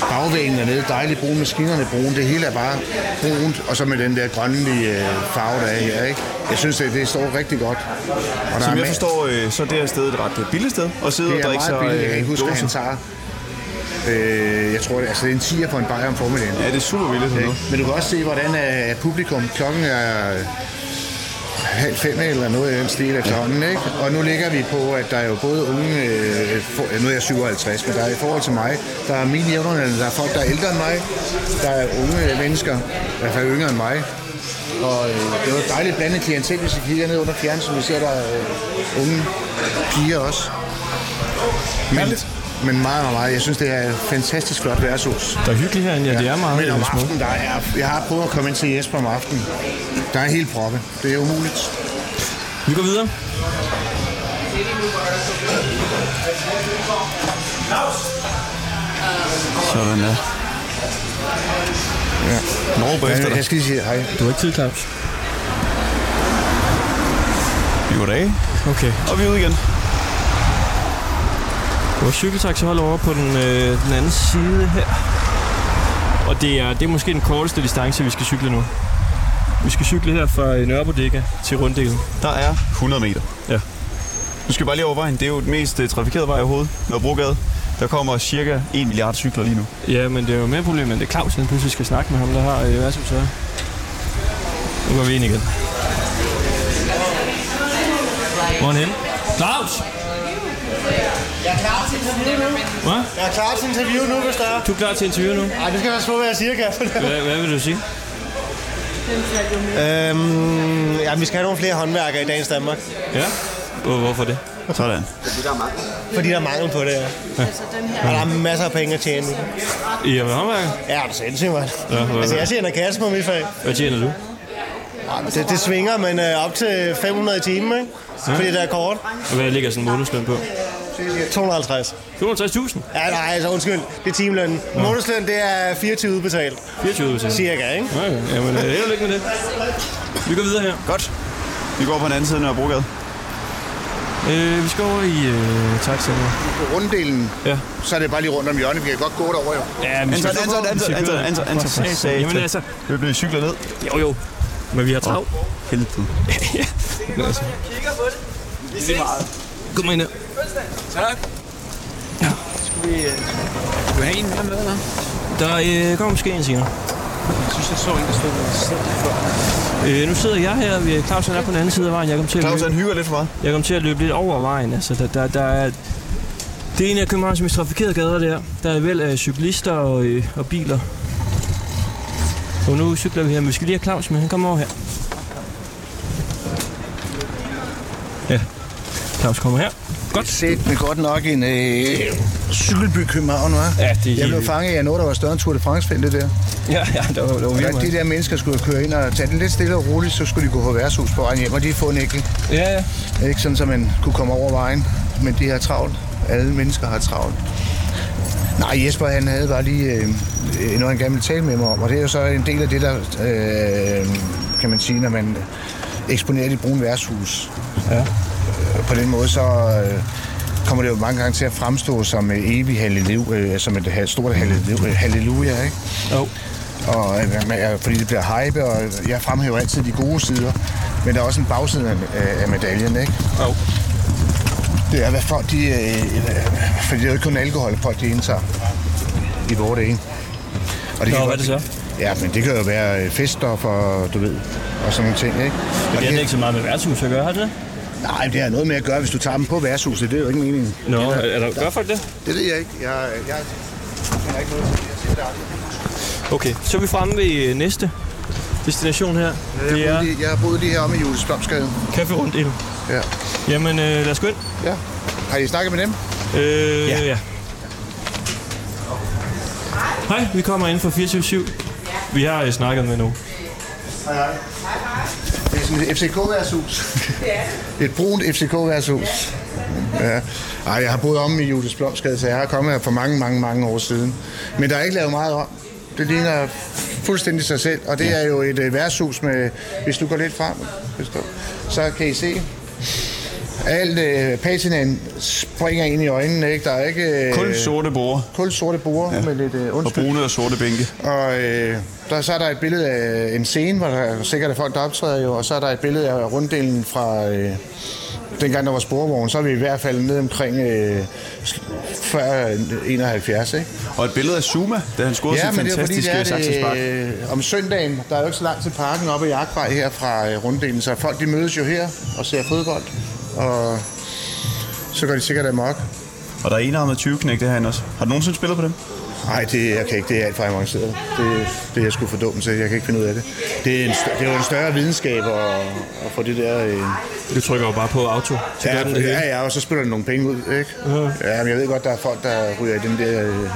Speaker 1: bagvæggen dernede, dejligt brun, maskinerne brun. Det hele er bare brunt, og så med den der grønlige øh, farve, der er her, ikke? Jeg synes, det, det står rigtig godt. Og der
Speaker 3: Som
Speaker 1: er
Speaker 3: jeg forstår, øh, så er det her sted et ret øh, billigt sted at sidde
Speaker 1: det
Speaker 3: og
Speaker 1: er
Speaker 3: drikke
Speaker 1: meget
Speaker 3: sig
Speaker 1: billigt. Jeg kan
Speaker 3: øh,
Speaker 1: ikke huske, at han tager... Øh, jeg tror, det, altså, det er en 10'er på en bajer om formiddagen.
Speaker 3: Ja, det er super billigt
Speaker 1: Ikke?
Speaker 3: noget.
Speaker 1: Men du kan også se, hvordan er publikum. Klokken er øh, halv fem eller noget i den stil efterhånden, ikke? Og nu ligger vi på, at der er jo både unge, øh, for, nu er jeg 57, men der er i forhold til mig, der er mine jævnerne, der er folk, der er ældre end mig, der er unge mennesker, i hvert fald yngre end mig. Og øh, det er jo et dejligt blandet klientel, hvis vi kigger ned under fjernsynet, vi ser der øh, unge piger også. Men, men meget, meget, meget. Jeg synes, det er et fantastisk flot værtshus.
Speaker 2: Der er hyggeligt herinde, ja, det er meget
Speaker 1: Men om aftenen, der er, jeg har prøvet at komme ind til Jesper om aftenen. Der er helt proppe. Det er umuligt.
Speaker 2: Vi går videre.
Speaker 3: Sådan der.
Speaker 1: Ja.
Speaker 3: Nå, på efter
Speaker 1: Jeg,
Speaker 3: dig.
Speaker 1: jeg skal lige sige hej.
Speaker 2: Du har ikke tid, Claus.
Speaker 3: Vi går af,
Speaker 2: Okay.
Speaker 3: og vi er ude igen.
Speaker 2: Vores cykeltaxi holder over på den, øh, den anden side her. Og det er, det er måske den korteste distance, vi skal cykle nu. Vi skal cykle her fra øh, Nørrebodega til runddelen.
Speaker 3: Der er 100 meter.
Speaker 2: Ja.
Speaker 3: Nu skal vi bare lige over vejen. Det er jo den mest uh, trafikerede vej overhovedet. Nørrebrogade. Der kommer cirka 1 milliard cykler lige nu.
Speaker 2: Ja, men det er jo mere problem, men det er Claus, han pludselig skal snakke med ham, der har øh, værtshus her. Nu går vi ind igen. Hvor er han henne? Claus!
Speaker 7: Jeg er klar til interview nu.
Speaker 2: Hvad?
Speaker 7: Jeg er klar til interview nu, hvis der er.
Speaker 2: Du er klar til interview nu?
Speaker 7: Ej, det skal være små, hvad jeg siger, kan
Speaker 2: Hvad, hvad vil du sige?
Speaker 7: øhm, ja, vi skal have nogle flere håndværkere i dagens Danmark.
Speaker 2: Ja? Hvor, hvorfor det?
Speaker 3: Sådan.
Speaker 7: Fordi der er mangel på det, ja. Og der er masser af penge at tjene.
Speaker 2: I er med håndværker?
Speaker 7: Ja, det er sindssygt, mand.
Speaker 2: Ja,
Speaker 7: Altså, jeg tjener kasse på mit fag.
Speaker 2: Hvad tjener du?
Speaker 7: Det, det svinger, men øh, op til 500 i timen, ikke? Fordi det er kort.
Speaker 2: Og hvad ligger sådan en månedsløn på?
Speaker 7: 250.
Speaker 2: 260.000?
Speaker 7: Ja, nej, altså undskyld. Det er timelønnen. Månedsløn, det er 24 udbetalt.
Speaker 2: 24 ud til.
Speaker 7: Cirka, ikke?
Speaker 2: Okay, jamen, øh, held og lykke med det. Vi går videre her.
Speaker 3: Godt. Vi går på den anden side af Nørrebrogade.
Speaker 2: Øh, vi skal over i øh, taxaen.
Speaker 1: På runddelen,
Speaker 2: Ja.
Speaker 1: så er det bare lige rundt om hjørnet. Vi kan godt gå derover, jo.
Speaker 2: Ja, men
Speaker 3: Anton, Anton, Anton, Anton, Anton, Anton, satan.
Speaker 2: Jamen altså,
Speaker 3: Vi bliver cyklet ned.
Speaker 2: jo jo. Men vi har travlt.
Speaker 3: Helvede. [LAUGHS]
Speaker 2: Men altså. Kom ind her.
Speaker 8: Skal vi have en mere med, eller?
Speaker 2: Der øh, kommer måske en senere.
Speaker 8: Jeg synes, jeg så en, der stod med selv før.
Speaker 2: Øh, nu sidder jeg her, vi- Claus han er på den anden side af vejen. Jeg kom til at
Speaker 3: Claus,
Speaker 2: løbe,
Speaker 3: han hygger lidt for meget.
Speaker 2: jeg kom til at løbe lidt over vejen. Altså, der, der, der er, det er en af Københavns mest trafikerede gader der. Der er vel af cyklister og, øh, og biler. Og nu cykler vi her, men vi skal lige have Claus, men han kommer over her. Ja, Claus kommer her. Godt.
Speaker 1: Set med godt nok en øh, cykelby København, hva'?
Speaker 2: Ja, det er
Speaker 1: Jeg blev fanget af noget, der var større end Tour de France-feltet der.
Speaker 2: Ja, ja, der var, der var vildt
Speaker 1: de der mennesker skulle køre ind og tage den lidt stille og roligt, så skulle de gå på værtshus på vejen hjem, og de få en enkelt.
Speaker 2: Ja, ja.
Speaker 1: Ikke sådan, så man kunne komme over vejen. Men de har travlt. Alle mennesker har travlt. Nej, Jesper han havde bare lige øh, noget, han gerne ville tale med mig om. Og det er jo så en del af det, der, øh, kan man sige, når man eksponeret i brun værtshus. Ja. På den måde så øh, kommer det jo mange gange til at fremstå som et evigt halleluja, øh, som et stort halleluja, halleluja ikke?
Speaker 2: Jo.
Speaker 1: Og, øh, øh, fordi det bliver hype, og jeg fremhæver altid de gode sider. Men der er også en bagside af, af- medaljen, ikke?
Speaker 2: Jo.
Speaker 1: Det er, hvad folk de... Øh, øh, fordi det er jo ikke kun alkohol, folk de indtager i vores ikke? Og
Speaker 2: Nå,
Speaker 1: kan
Speaker 2: hvad er det så?
Speaker 1: Ja, men det kan jo være øh, feststoffer, du ved, og sådan nogle ting, ikke?
Speaker 2: Men det har ikke så meget med værtshus at gøre, har det det?
Speaker 1: Nej, det har noget med at gøre, hvis du tager dem på værtshuset. Det er jo ikke meningen.
Speaker 2: Nå, er der, gør folk det?
Speaker 1: Det ved jeg ikke. Jeg, jeg, jeg, jeg har ikke noget til det. Jeg.
Speaker 2: Okay, så er vi fremme ved øh, næste destination her.
Speaker 1: Jeg,
Speaker 2: Det
Speaker 1: har
Speaker 2: er
Speaker 1: lige- jeg har boet lige her om i Jules.
Speaker 2: Café Rundt Ild.
Speaker 1: Ja.
Speaker 2: Jamen, øh, lad os gå ind.
Speaker 1: ja. Har I snakket med dem?
Speaker 2: Øh, ja. ja. Hej, vi kommer ind fra 24 Vi har øh, snakket med nu.
Speaker 1: Hej, hej. Det er sådan et FCK-værtshus. et brunt FCK-værtshus. Ja. Ej, jeg har boet om i Jules Blomskade, så jeg har kommet her for mange, mange, mange år siden. Men der er ikke lavet meget om. Det ligner fuldstændig sig selv, og det er jo et øh, værtshus med, hvis du går lidt frem, hvis du, så kan I se, alt øh, patinaen springer ind i øjnene, ikke? Der er ikke... Øh,
Speaker 3: Kun sorte borde
Speaker 1: Kul sorte borde ja. med lidt øh,
Speaker 3: og
Speaker 1: undskyld.
Speaker 3: brune og sorte bænke.
Speaker 1: Og øh, der, så er der et billede af en scene, hvor der sikkert er folk, der optræder jo, og så er der et billede af runddelen fra øh, dengang der var sporvogn, så er vi i hvert fald ned omkring øh, før 71, ikke?
Speaker 3: Og et billede af Zuma, da han scorede
Speaker 1: Ja, er fordi,
Speaker 3: fantastiske
Speaker 1: det er
Speaker 3: saksespark.
Speaker 1: øh, om søndagen, der er jo ikke så langt til parken oppe i Jagtvej her fra øh, runddelen, så folk de mødes jo her og ser fodbold, og så går de sikkert amok.
Speaker 3: Og der er enarmet 20 knæk det herinde også. Har du nogensinde spillet på dem?
Speaker 1: Nej, det, jeg kan ikke. Det er alt for avanceret. Det, det er jeg sgu for dumt til. Jeg kan ikke finde ud af det. Det er, en, det er jo en større videnskab at, at få det der... Øh,
Speaker 2: Du trykker jo bare på auto. Så
Speaker 1: ja,
Speaker 2: gør den det hele.
Speaker 1: ja, ja, og så spiller den nogle penge ud, ikke? Ja, men jeg ved godt, der er folk, der ryger i den der... Øh,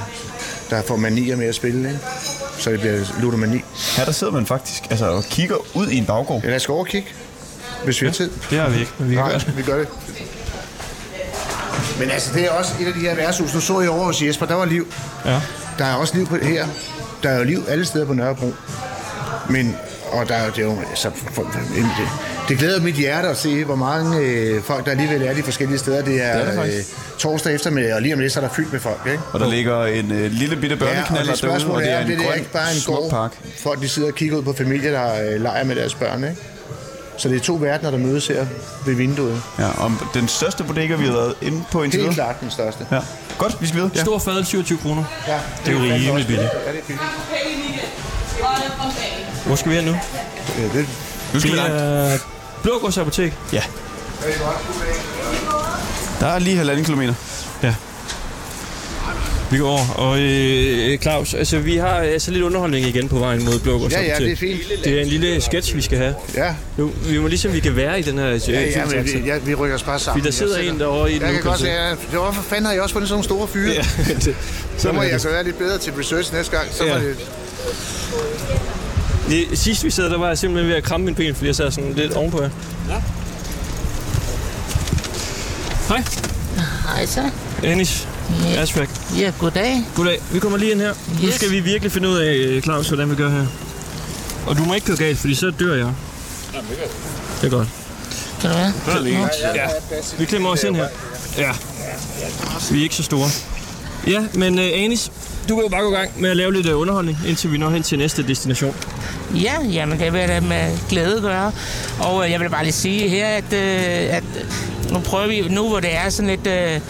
Speaker 1: der får manier med at spille, ikke? Så det bliver ludomani.
Speaker 3: Her der sidder man faktisk altså, og kigger ud i en baggård.
Speaker 1: Ja, lad os gå over og kigge, hvis vi har tid.
Speaker 2: Det har vi ikke, men vi
Speaker 1: Nej,
Speaker 2: det.
Speaker 1: vi gør det. Men altså, det er også et af de her værtshus. Nu så jeg over hos Jesper, der var liv.
Speaker 2: Ja.
Speaker 1: Der er også liv på her. Der er jo liv alle steder på Nørrebro. Men, og der er jo, det, er jo altså, for, det, det glæder mit hjerte at se, hvor mange øh, folk, der alligevel er de forskellige steder. Det er,
Speaker 3: Det er der
Speaker 1: øh, torsdag eftermiddag, og lige om lidt, så er der fyldt med folk, ikke?
Speaker 3: Og der ligger en øh, lille bitte
Speaker 1: Ja, og
Speaker 3: børneknaller
Speaker 1: det
Speaker 3: derude, og
Speaker 1: spørgsmål
Speaker 3: det
Speaker 1: er,
Speaker 3: er en
Speaker 1: det er
Speaker 3: grøn,
Speaker 1: ikke bare en
Speaker 3: smuk
Speaker 1: gård.
Speaker 3: park.
Speaker 1: Folk, de sidder og kigger ud på familier, der øh, leger med deres børn, ikke? Så det er to verdener, der mødes her ved vinduet.
Speaker 3: Ja, og den største bodega, vi har været inde på indtil
Speaker 1: Helt klart den største.
Speaker 3: Ja. Godt, vi skal videre. Ja.
Speaker 2: Stor fadel, 27 kroner.
Speaker 1: Ja,
Speaker 2: Det er jo rimelig billigt.
Speaker 1: Ja, det er billigt.
Speaker 2: Hvor skal vi hen nu?
Speaker 1: Ja, det,
Speaker 3: Nu skal
Speaker 2: Det
Speaker 3: vi langt.
Speaker 2: er Blågårds Apotek.
Speaker 3: Ja. Der er lige halvanden kilometer.
Speaker 2: Ja. Vi går over. Og øh, Claus, altså vi har altså lidt underholdning igen på vejen mod Blågårds
Speaker 1: Ja, ja, det er fint.
Speaker 2: Det er en lille sketch, vi skal have.
Speaker 1: ja,
Speaker 2: Nu, vi må ligesom, vi kan være i den her øh,
Speaker 1: ja, ja, men vi, ja, vi rykker os bare sammen.
Speaker 2: Fordi der sidder
Speaker 1: Jeg
Speaker 2: en derovre i den
Speaker 1: Jeg kan godt se, ja, hvorfor fanden har I også fundet sådan nogle store fyre?
Speaker 2: Ja, [LAUGHS] det,
Speaker 1: Så må jeg
Speaker 2: det.
Speaker 1: så være lidt bedre til research næste gang. Så
Speaker 2: Ja.
Speaker 1: må det,
Speaker 2: Det, sidst vi sad, der var jeg simpelthen ved at kramme min ben, fordi jeg sad sådan lidt ovenpå jer. Ja. Hej,
Speaker 5: Hej så.
Speaker 2: Anis.
Speaker 5: Ja.
Speaker 2: Ashback.
Speaker 5: Ja, goddag.
Speaker 2: Goddag. Vi kommer lige ind her. Nu
Speaker 5: Yes.
Speaker 2: skal vi virkelig finde ud af, øh, Claus, hvordan vi gør her. Og du må ikke køre galt, fordi så dør jeg. Det er godt.
Speaker 5: Kan du være?
Speaker 2: Ja. Vi klemmer os ind her. Ja. Vi er ikke så store. Ja, men uh, Anis, du kan jo bare gå i gang med at lave lidt uh, underholdning, indtil vi når hen til næste destination.
Speaker 5: Ja, jamen det vil jeg da med glæde gøre. Og øh, jeg vil bare lige sige her, at, øh, at nu prøver vi, nu hvor det er sådan lidt... Øh,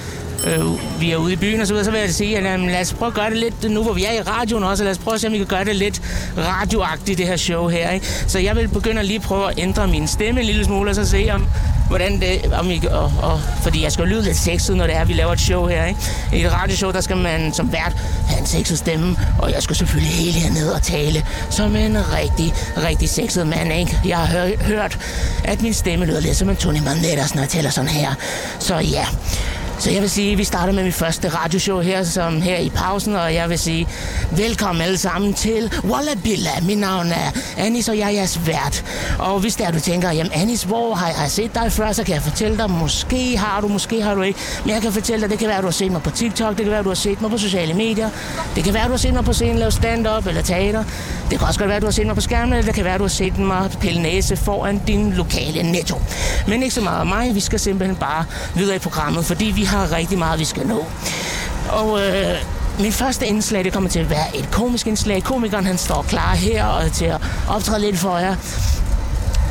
Speaker 5: øh, vi er ude i byen og så videre, så vil jeg sige, at jamen, lad os prøve at gøre det lidt, øh, nu hvor vi er i radioen også, lad os prøve at se, om vi kan gøre det lidt radioagtigt, det her show her. Ikke? Så jeg vil begynde at lige prøve at ændre min stemme en lille smule, og så se om, hvordan det, om I, og, og, fordi jeg skal lyde lidt sexet, når det er, at vi laver et show her. Ikke? I et radioshow, der skal man som vært have en sexet stemme, og jeg skal selvfølgelig helt herned og tale som en rigtig, rigtig sexet mand. Ikke? Jeg har hør, hørt, at min stemme lyder lidt som en Tony Manettas, når jeg taler sådan her. Så ja, så jeg vil sige, at vi starter med mit første radioshow her, som her i pausen, og jeg vil sige, velkommen alle sammen til Wallabilla. Mit navn er Anis, og jeg er jeres vært. Og hvis der du tænker, jamen Anis, hvor har jeg set dig før, så kan jeg fortælle dig, måske har du, måske har du ikke. Men jeg kan fortælle dig, det kan være, at du har set mig på TikTok, det kan være, at du har set mig på sociale medier, det kan være, at du har set mig på scenen lave stand-up eller teater. Det kan også godt være, at du har set mig på skærmen, eller det kan være, at du har set mig pille næse foran din lokale netto. Men ikke så meget af mig, vi skal simpelthen bare videre i programmet, fordi vi har rigtig meget, vi skal nå. Og øh, mit første indslag, det kommer til at være et komisk indslag. Komikeren, han står klar her og til at optræde lidt for jer.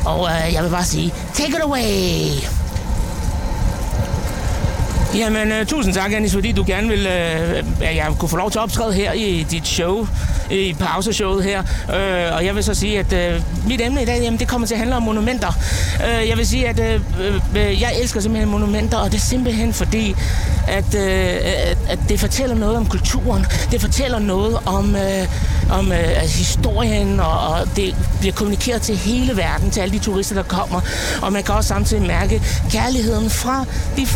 Speaker 5: Og øh, jeg vil bare sige, take it away! Jamen, uh, tusind tak, Anis, fordi du gerne vil, uh, at jeg kunne få lov til at optræde her i dit show, i pauseshowet her. Uh, og jeg vil så sige, at uh, mit emne i dag, jamen, det kommer til at handle om monumenter. Uh, jeg vil sige, at uh, uh, jeg elsker simpelthen monumenter, og det er simpelthen fordi, at, uh, at det fortæller noget om kulturen. Det fortæller noget om, uh, om uh, historien, og, og det bliver kommunikeret til hele verden, til alle de turister, der kommer. Og man kan også samtidig mærke kærligheden fra de øh,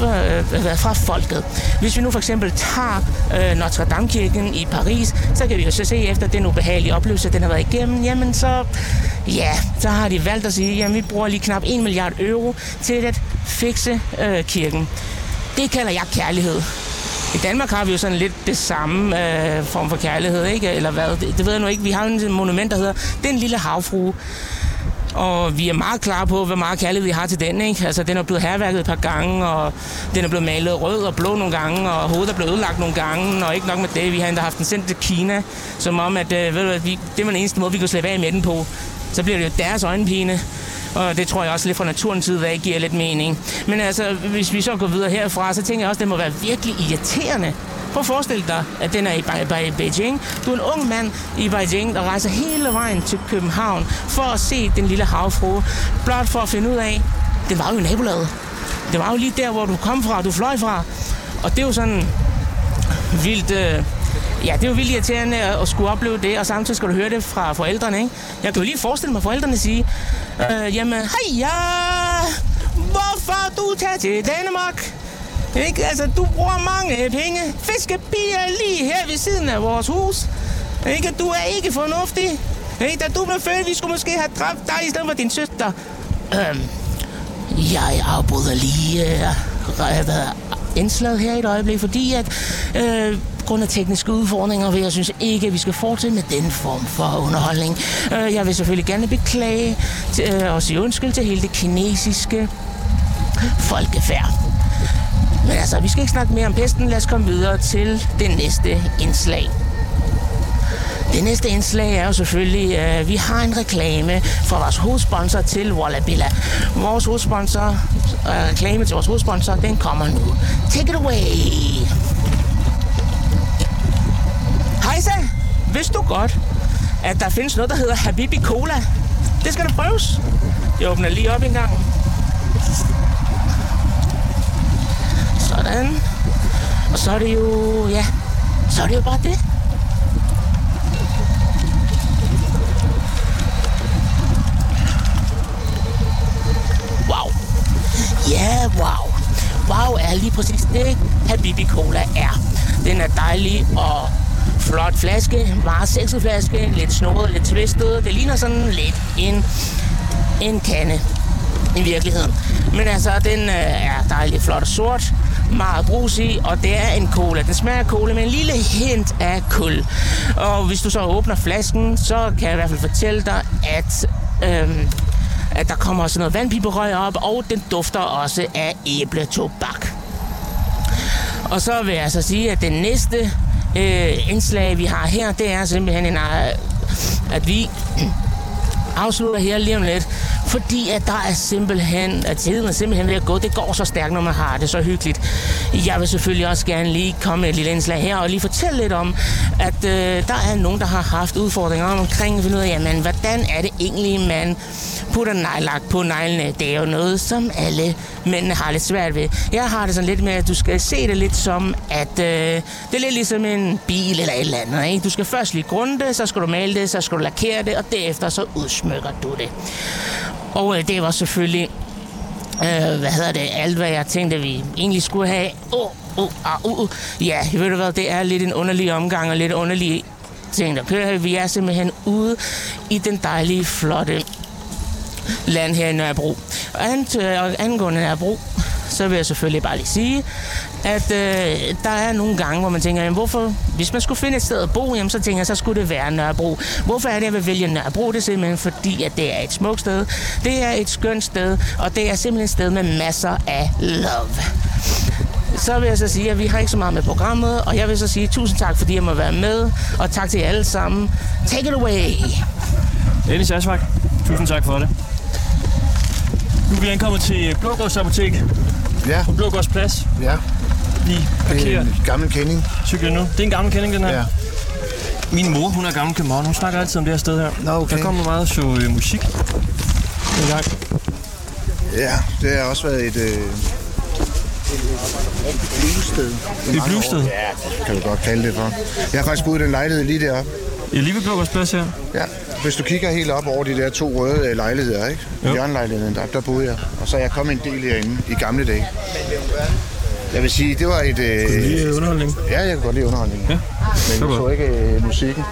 Speaker 5: fra folket. Hvis vi nu for eksempel tager øh, Notre Dame-kirken i Paris, så kan vi jo så se efter den ubehagelige oplevelse, den har været igennem, jamen så, ja, så har de valgt at sige, jamen vi bruger lige knap 1 milliard euro til at fikse øh, kirken. Det kalder jeg kærlighed. I Danmark har vi jo sådan lidt det samme øh, form for kærlighed, ikke? Eller hvad? Det, det ved jeg nu ikke. Vi har en monument, der hedder Den Lille Havfrue. Og vi er meget klar på, hvor meget kærlighed vi har til den. Ikke? Altså, den er blevet herværket et par gange, og den er blevet malet rød og blå nogle gange, og hovedet er blevet ødelagt nogle gange, og ikke nok med det. Vi har endda haft den sendt til Kina, som om, at øh, ved du, at vi, det var den eneste måde, vi kunne slippe af med den på. Så bliver det jo deres øjenpine. Og det tror jeg også lidt fra naturens side hvad giver lidt mening. Men altså, hvis vi så går videre herfra, så tænker jeg også, at det må være virkelig irriterende Prøv at forestille dig, at den er i Beijing. Du er en ung mand i Beijing, der rejser hele vejen til København for at se den lille havfrue. Blot for at finde ud af, det var jo i nabolaget. Det var jo lige der, hvor du kom fra, du fløj fra. Og det er jo sådan vildt... Øh, Ja, det er jo vildt irriterende at skulle opleve det, og samtidig skal du høre det fra forældrene, ikke? Jeg kan jo lige forestille mig forældrene sige, øh, jamen, hej ja, hvorfor du tager til Danmark? Ikke? Altså, du bruger mange penge. Fiskepiger lige her ved siden af vores hus. Ikke? Du er ikke fornuftig. Ikke? Da du blev født, vi skulle måske have dræbt dig i stedet for din søster. Øhm, jeg afbryder lige øh, indslaget her i et øjeblik, fordi at øh, grund af tekniske udfordringer, vil jeg synes ikke, at vi skal fortsætte med den form for underholdning. Øh, jeg vil selvfølgelig gerne beklage øh, og sige undskyld til hele det kinesiske folkefærd. Men altså, vi skal ikke snakke mere om pesten. Lad os komme videre til det næste indslag. Det næste indslag er jo selvfølgelig, at vi har en reklame fra vores hovedsponsor til Wallabilla. Vores hovedsponsor, øh, reklame til vores hovedsponsor, den kommer nu. Take it away! Hejsa! Vidste du godt, at der findes noget, der hedder Habibi Cola? Det skal da prøves. Jeg åbner lige op en gang. Sådan. Og så er det jo, ja, så er det jo bare det. Ja, wow. Wow er lige præcis det, Habibi Cola er. Den er dejlig og flot flaske, meget sexet flaske, lidt snoret, lidt tvistet. Det ligner sådan lidt en, en kande i virkeligheden. Men altså, den øh, er dejlig flot og sort meget brus i, og det er en cola. Den smager af cola med en lille hint af kul. Og hvis du så åbner flasken, så kan jeg i hvert fald fortælle dig, at... Øhm, at der kommer sådan noget vandpiberøg op, og den dufter også af æbletobak. Og så vil jeg så sige, at den næste øh, indslag, vi har her, det er simpelthen en, øh, at vi [CLEARS THROAT] afslutter her lige om lidt fordi at der er simpelthen, at tiden er simpelthen ved at gå. Det går så stærkt, når man har det så hyggeligt. Jeg vil selvfølgelig også gerne lige komme med et lille indslag her og lige fortælle lidt om, at øh, der er nogen, der har haft udfordringer omkring at finde ud af, jamen, hvordan er det egentlig, man putter nejlagt på neglene. Det er jo noget, som alle mænd har lidt svært ved. Jeg har det sådan lidt med, at du skal se det lidt som, at øh, det er lidt ligesom en bil eller et eller andet. Ikke? Du skal først lige grunde det, så skal du male det, så skal du lakere det, og derefter så udsmykker du det. Og øh, det var selvfølgelig, øh, hvad hedder det, alt hvad jeg tænkte, vi egentlig skulle have. Uh, oh, uh, uh, uh. Ja, ved du hvad, det er lidt en underlig omgang og lidt underlig ting, der kører. Vi er simpelthen ude i den dejlige, flotte land her i Nørrebro. Og øh, angående Nørrebro, så vil jeg selvfølgelig bare lige sige, at øh, der er nogle gange, hvor man tænker, jamen, hvorfor, hvis man skulle finde et sted at bo, jamen, så tænker jeg, så skulle det være Nørrebro. Hvorfor er det, jeg vil vælge Nørrebro? Det er simpelthen fordi, at det er et smukt sted. Det er et skønt sted, og det er simpelthen et sted med masser af love. Så vil jeg så sige, at vi har ikke så meget med programmet, og jeg vil så sige tusind tak, fordi jeg må være med, og tak til jer alle sammen. Take it away!
Speaker 2: Dennis Asvak, tusind tak for det. Nu er vi ankommet til Blågårds Apotek
Speaker 1: Ja,
Speaker 2: på Blågårds Plads.
Speaker 1: ja.
Speaker 2: Vi
Speaker 1: Det er
Speaker 2: parkerer
Speaker 1: en gammel kending.
Speaker 2: cyklen nu. Det er en gammel kending, den her.
Speaker 1: Ja.
Speaker 2: Min mor, hun er gammel københavn. Hun snakker altid om det her sted her.
Speaker 1: Nå, okay.
Speaker 2: Der kommer meget så øh, musik en gang.
Speaker 1: Ja, det har også været et... Øh, et bluessted.
Speaker 2: Et bluessted?
Speaker 1: Ja, det kan du godt kalde det for. Jeg har faktisk boet i den lejlighed lige deroppe.
Speaker 2: Jeg er lige ved Blågårds Plads her.
Speaker 1: Ja, hvis du kigger helt op over de der to røde øh, lejligheder, ikke?
Speaker 2: Jo.
Speaker 1: Hjørnelejligheden, der, der boede jeg. Og så er jeg kommet en del herinde i gamle dage. Jeg vil sige, det var et... Øh,
Speaker 2: Lige underholdning.
Speaker 1: ja, jeg kan godt lide underholdning.
Speaker 2: Ja,
Speaker 1: Men jeg så ikke øh, musikken.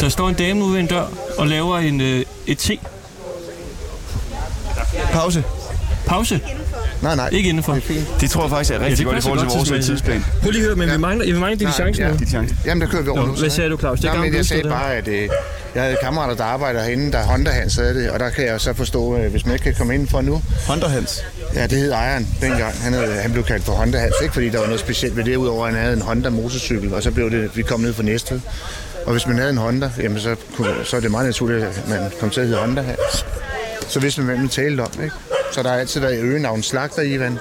Speaker 2: Der står en dame ude ved en dør og laver en, øh, et te.
Speaker 3: Pause.
Speaker 2: Pause.
Speaker 1: Nej, nej.
Speaker 2: Ikke indenfor.
Speaker 1: Det er.
Speaker 3: Det tror jeg faktisk er rigtig
Speaker 2: det
Speaker 3: godt i forhold til vores tidsplan.
Speaker 2: Prøv lige at høre, men vi mangler, vi mangler diligence
Speaker 1: ja.
Speaker 2: nu.
Speaker 3: Dit chance.
Speaker 1: Jamen, der kører vi over
Speaker 2: Nå,
Speaker 1: nu.
Speaker 2: hvad sagde du, Claus? Det er
Speaker 1: Nå, men jeg sagde bare, at øh, jeg havde kammerater, der arbejder herinde, der Honda Hans havde det, og der kan jeg så forstå, øh, hvis man ikke kan komme ind for nu.
Speaker 3: Honda Hans.
Speaker 1: Ja, det hed ejeren dengang. Han, havde, han blev kaldt for Honda Hans, ikke fordi der var noget specielt ved det, udover at han havde en Honda motorcykel, og så blev det, vi kom ned fra Næstved. Og hvis man havde en Honda, jamen så, kunne, så er det meget naturligt, at man kom til at hedde Honda Hans. Så vidste man, hvem man talte om, ikke? Så der har altid været øgenavn Slagter, Ivan.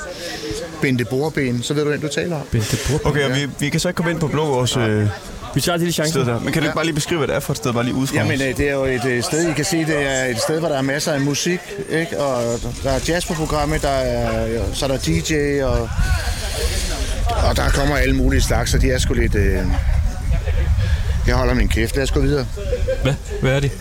Speaker 1: Bente Borben, så ved du, hvem du taler om.
Speaker 2: Bente Burp.
Speaker 3: Okay, og vi, vi kan så ikke komme ind på Blågårds øh,
Speaker 2: Vi tager diligence.
Speaker 3: sted der. Men kan du ikke bare lige beskrive, hvad det er for et sted, bare lige udefra?
Speaker 1: Jamen, øh, det er jo et øh, sted, I kan se, det er et sted, hvor der er masser af musik, ikke? Og der er jazz på programmet, der er, så er der DJ, og, og der kommer alle mulige slags, så de er sgu lidt... Øh, jeg holder min kæft, lad os gå videre.
Speaker 2: Hvad? Hvad er det?